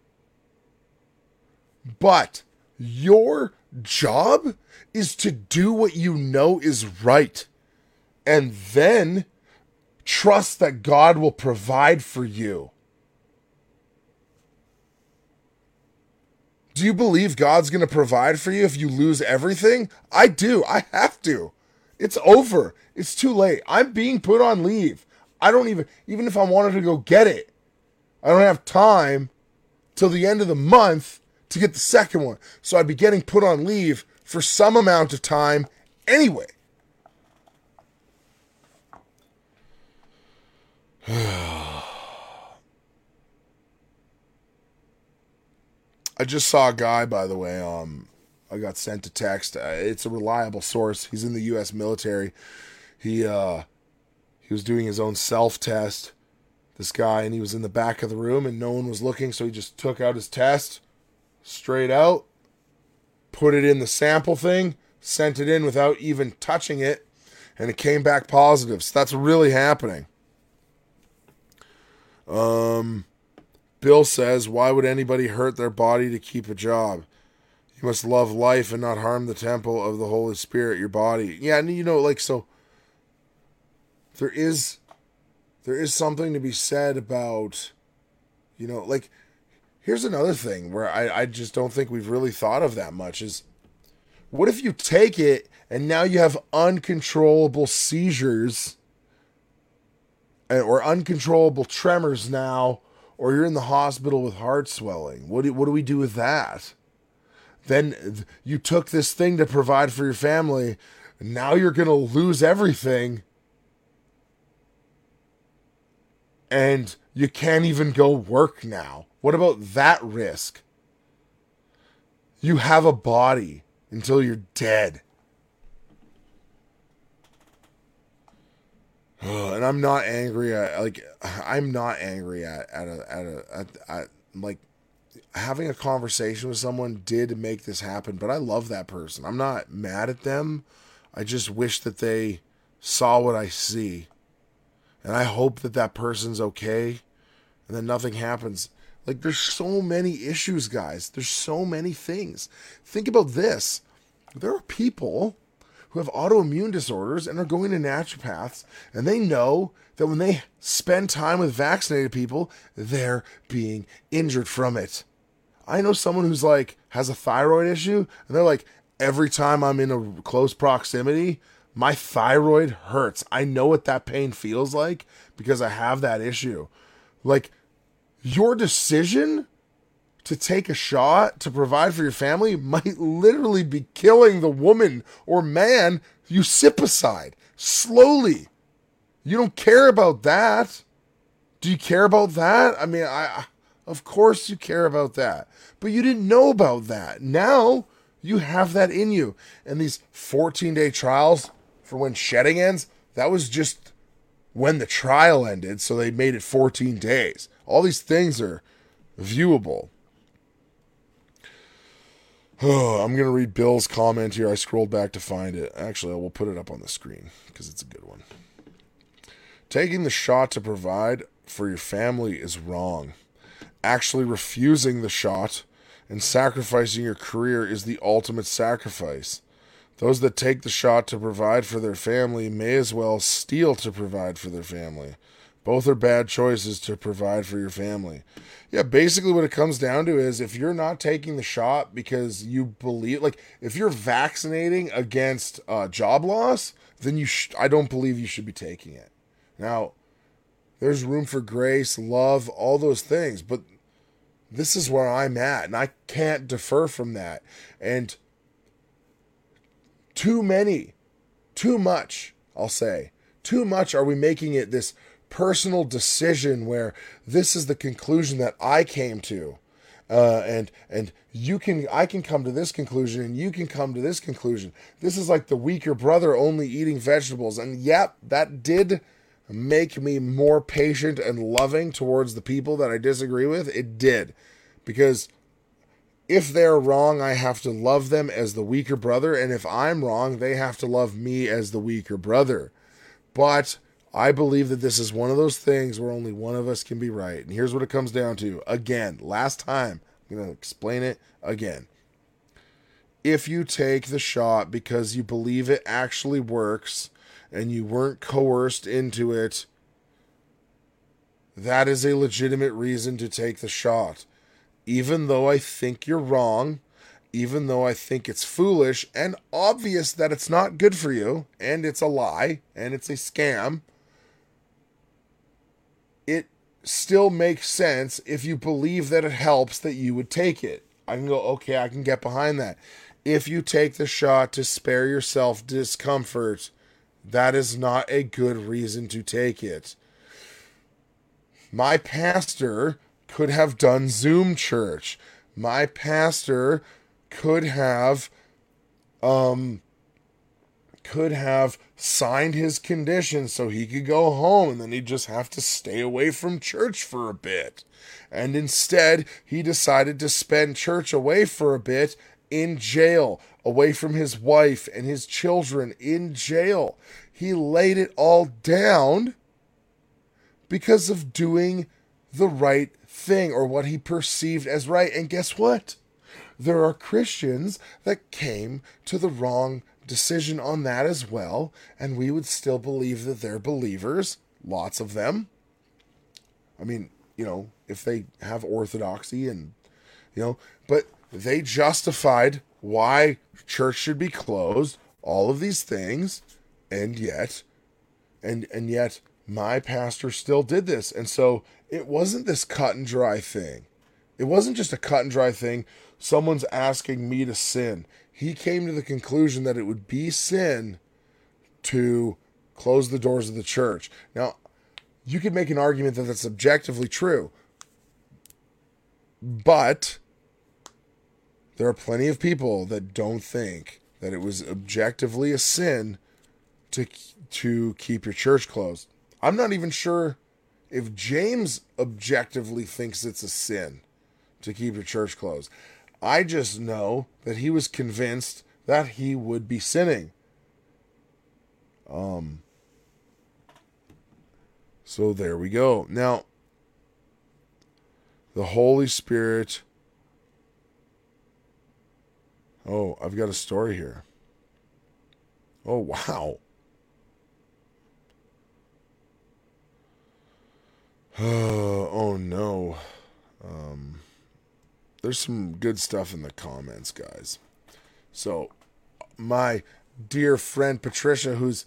But your job is to do what you know is right and then trust that God will provide for you. Do you believe God's going to provide for you if you lose everything? I do. I have to. It's over. It's too late. I'm being put on leave. I don't even, even if I wanted to go get it, I don't have time till the end of the month to get the second one. So I'd be getting put on leave for some amount of time anyway. I just saw a guy, by the way. Um, I got sent a text. Uh, it's a reliable source. He's in the U.S. military. He uh, he was doing his own self test. This guy, and he was in the back of the room, and no one was looking, so he just took out his test, straight out, put it in the sample thing, sent it in without even touching it, and it came back positive. So that's really happening. Um. Bill says, Why would anybody hurt their body to keep a job? You must love life and not harm the temple of the Holy Spirit, your body. Yeah, and you know, like so there is there is something to be said about you know, like here's another thing where I, I just don't think we've really thought of that much is what if you take it and now you have uncontrollable seizures and- or uncontrollable tremors now or you're in the hospital with heart swelling what do, what do we do with that? Then you took this thing to provide for your family now you're going to lose everything. And you can't even go work now. What about that risk? You have a body until you're dead and I'm not angry at like I'm not angry at at a at a at, at like having a conversation with someone did make this happen, but I love that person. I'm not mad at them. I just wish that they saw what I see. And I hope that that person's okay and then nothing happens. Like there's so many issues, guys. There's so many things. Think about this. There are people who have autoimmune disorders and are going to naturopaths, and they know that when they spend time with vaccinated people, they're being injured from it. I know someone who's like has a thyroid issue, and they're like, every time I'm in a close proximity, my thyroid hurts. I know what that pain feels like because I have that issue. Like, your decision to take a shot to provide for your family might literally be killing the woman or man you sip beside slowly. You don't care about that. Do you care about that? I mean, I of course you care about that. But you didn't know about that. Now you have that in you. And these 14-day trials for when shedding ends, that was just when the trial ended, so they made it 14 days. All these things are viewable. I'm going to read Bill's comment here. I scrolled back to find it. Actually, I will put it up on the screen because it's a good one. Taking the shot to provide for your family is wrong. Actually, refusing the shot and sacrificing your career is the ultimate sacrifice. Those that take the shot to provide for their family may as well steal to provide for their family. Both are bad choices to provide for your family. Yeah, basically what it comes down to is if you're not taking the shot because you believe, like, if you're vaccinating against uh, job loss, then you, sh- I don't believe you should be taking it. Now, there's room for grace, love, all those things, but this is where I'm at, and I can't defer from that. And too many, too much, I'll say, too much are we making it this personal decision where this is the conclusion that I came to. Uh, and and you can I can come to this conclusion and you can come to this conclusion. This is like the weaker brother only eating vegetables, and yep, that did make me more patient and loving towards the people that I disagree with. It did, because if they're wrong, I have to love them as the weaker brother, and if I'm wrong, they have to love me as the weaker brother. But I believe that this is one of those things where only one of us can be right. And here's what it comes down to. Again, last time, I'm going to explain it again. If you take the shot because you believe it actually works and you weren't coerced into it, that is a legitimate reason to take the shot. Even though I think you're wrong, even though I think it's foolish and obvious that it's not good for you, and it's a lie, and it's a scam, still makes sense if you believe that it helps that you would take it. I can go, okay, I can get behind that. If you take the shot to spare yourself discomfort, that is not a good reason to take it. My pastor could have done Zoom church. My pastor could have um could have signed his conditions so he could go home and then he'd just have to stay away from church for a bit. And instead, he decided to spend church away for a bit in jail, away from his wife and his children in jail. He laid it all down because of doing the right thing or what he perceived as right. And guess what? there are Christians that came to the wrong decision on that as well, and we would still believe that they're believers, lots of them. I mean, you know, if they have orthodoxy and, you know, but they justified why church should be closed, all of these things, and yet, and, and yet, my pastor still did this. And so it wasn't this cut and dry thing. It wasn't just a cut and dry thing. Someone's asking me to sin. He came to the conclusion that it would be sin to close the doors of the church. Now, you could make an argument that that's objectively true. But there are plenty of people that don't think that it was objectively a sin to to keep your church closed. I'm not even sure if James objectively thinks it's a sin to keep your church closed. I just know that he was convinced that he would be sinning. Um so there we go. Now the Holy Spirit Oh, I've got a story here. Oh, wow. oh no. Um, there's some good stuff in the comments, guys. So, my dear friend Patricia, whose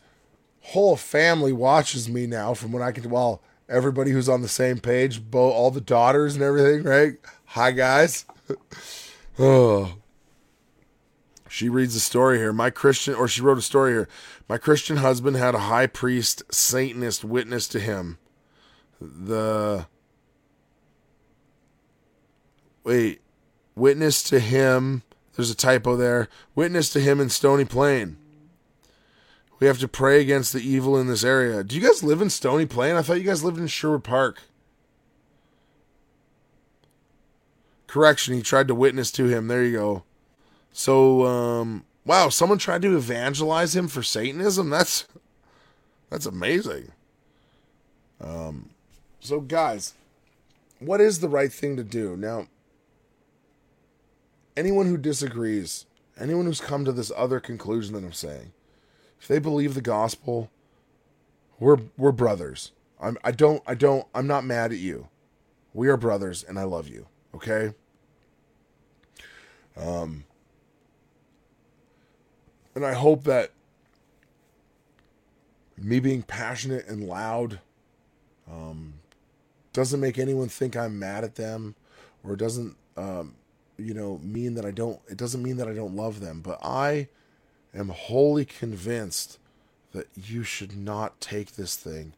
whole family watches me now, from what I can, well, everybody who's on the same page, bo- all the daughters and everything, right? Hi, guys. oh, she reads a story here. My Christian, or she wrote a story here. My Christian husband had a high priest Satanist witness to him. The wait, witness to him. There's a typo there. Witness to him in Stony Plain. We have to pray against the evil in this area. Do you guys live in Stony Plain? I thought you guys lived in Sherwood Park. Correction, he tried to witness to him. There you go. So, um, wow, someone tried to evangelize him for Satanism. That's that's amazing. Um, so guys, what is the right thing to do now? Anyone who disagrees, anyone who's come to this other conclusion that I'm saying, if they believe the gospel, we're we're brothers. I'm I don't I don't I'm not mad at you. We are brothers and I love you. Okay? Um and I hope that me being passionate and loud um, doesn't make anyone think I'm mad at them or doesn't, um, you know, mean that I don't, it doesn't mean that I don't love them. But I am wholly convinced that you should not take this thing.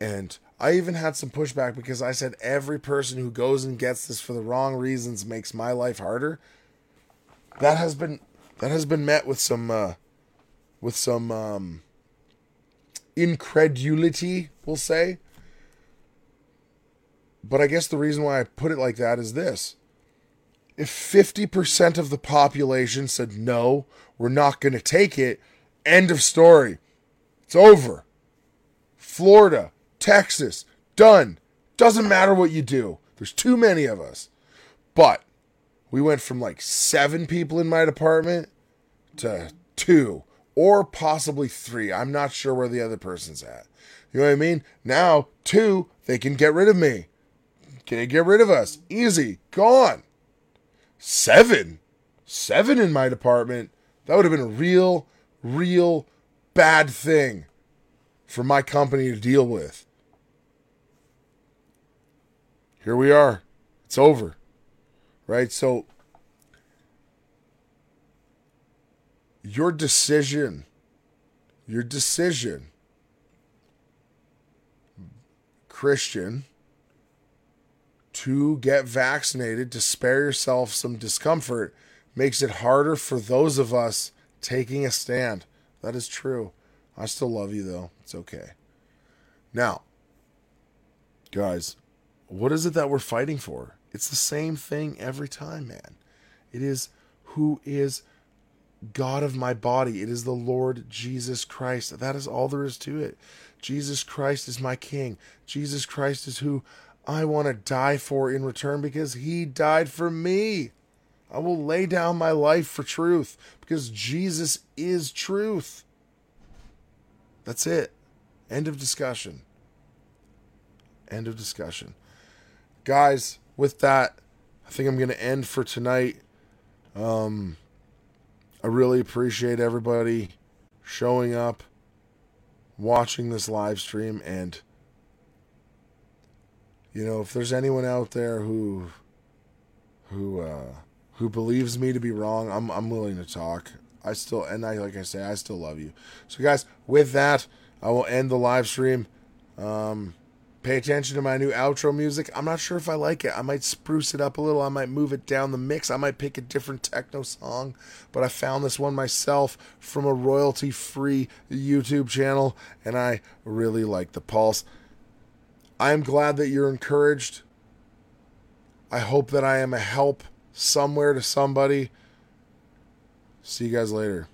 And I even had some pushback because I said every person who goes and gets this for the wrong reasons makes my life harder. That has been that has been met with some uh, with some um, incredulity, we'll say. But I guess the reason why I put it like that is this. If 50% of the population said, no, we're not going to take it, end of story. It's over. Florida, Texas, done. Doesn't matter what you do. There's too many of us. But we went from like seven people in my department to two or possibly three. I'm not sure where the other person's at. You know what I mean? Now, two, they can get rid of me. Can they get rid of us? Easy. Gone. Seven. Seven in my department. That would have been a real, real bad thing for my company to deal with. Here we are. It's over right? So your decision, your decision, Christian, to get vaccinated to spare yourself some discomfort makes it harder for those of us taking a stand. That is true. I still love you though. It's okay. Now, guys, what is it that we're fighting for? It's the same thing every time, man. It is who is God of my body. It is the Lord Jesus Christ. That is all there is to it. Jesus Christ is my King. Jesus Christ is who I want to die for in return because he died for me. I will lay down my life for truth because Jesus is truth. That's it. End of discussion. End of discussion. Guys, with that, I think I'm going to end for tonight. Um, I really appreciate everybody showing up, watching this live stream, and you know, if there's anyone out there who who uh, who believes me to be wrong, I'm I'm willing to talk. I still and I like I say, I still love you. So guys, with that, I will end the live stream. Um, pay attention to my new outro music. I'm not sure if I like it. I might spruce it up a little. I might move it down the mix. I might pick a different techno song. But I found this one myself from a royalty free YouTube channel, and I really like the pulse. I am glad that you're encouraged. I hope that I am a help somewhere to somebody. See you guys later.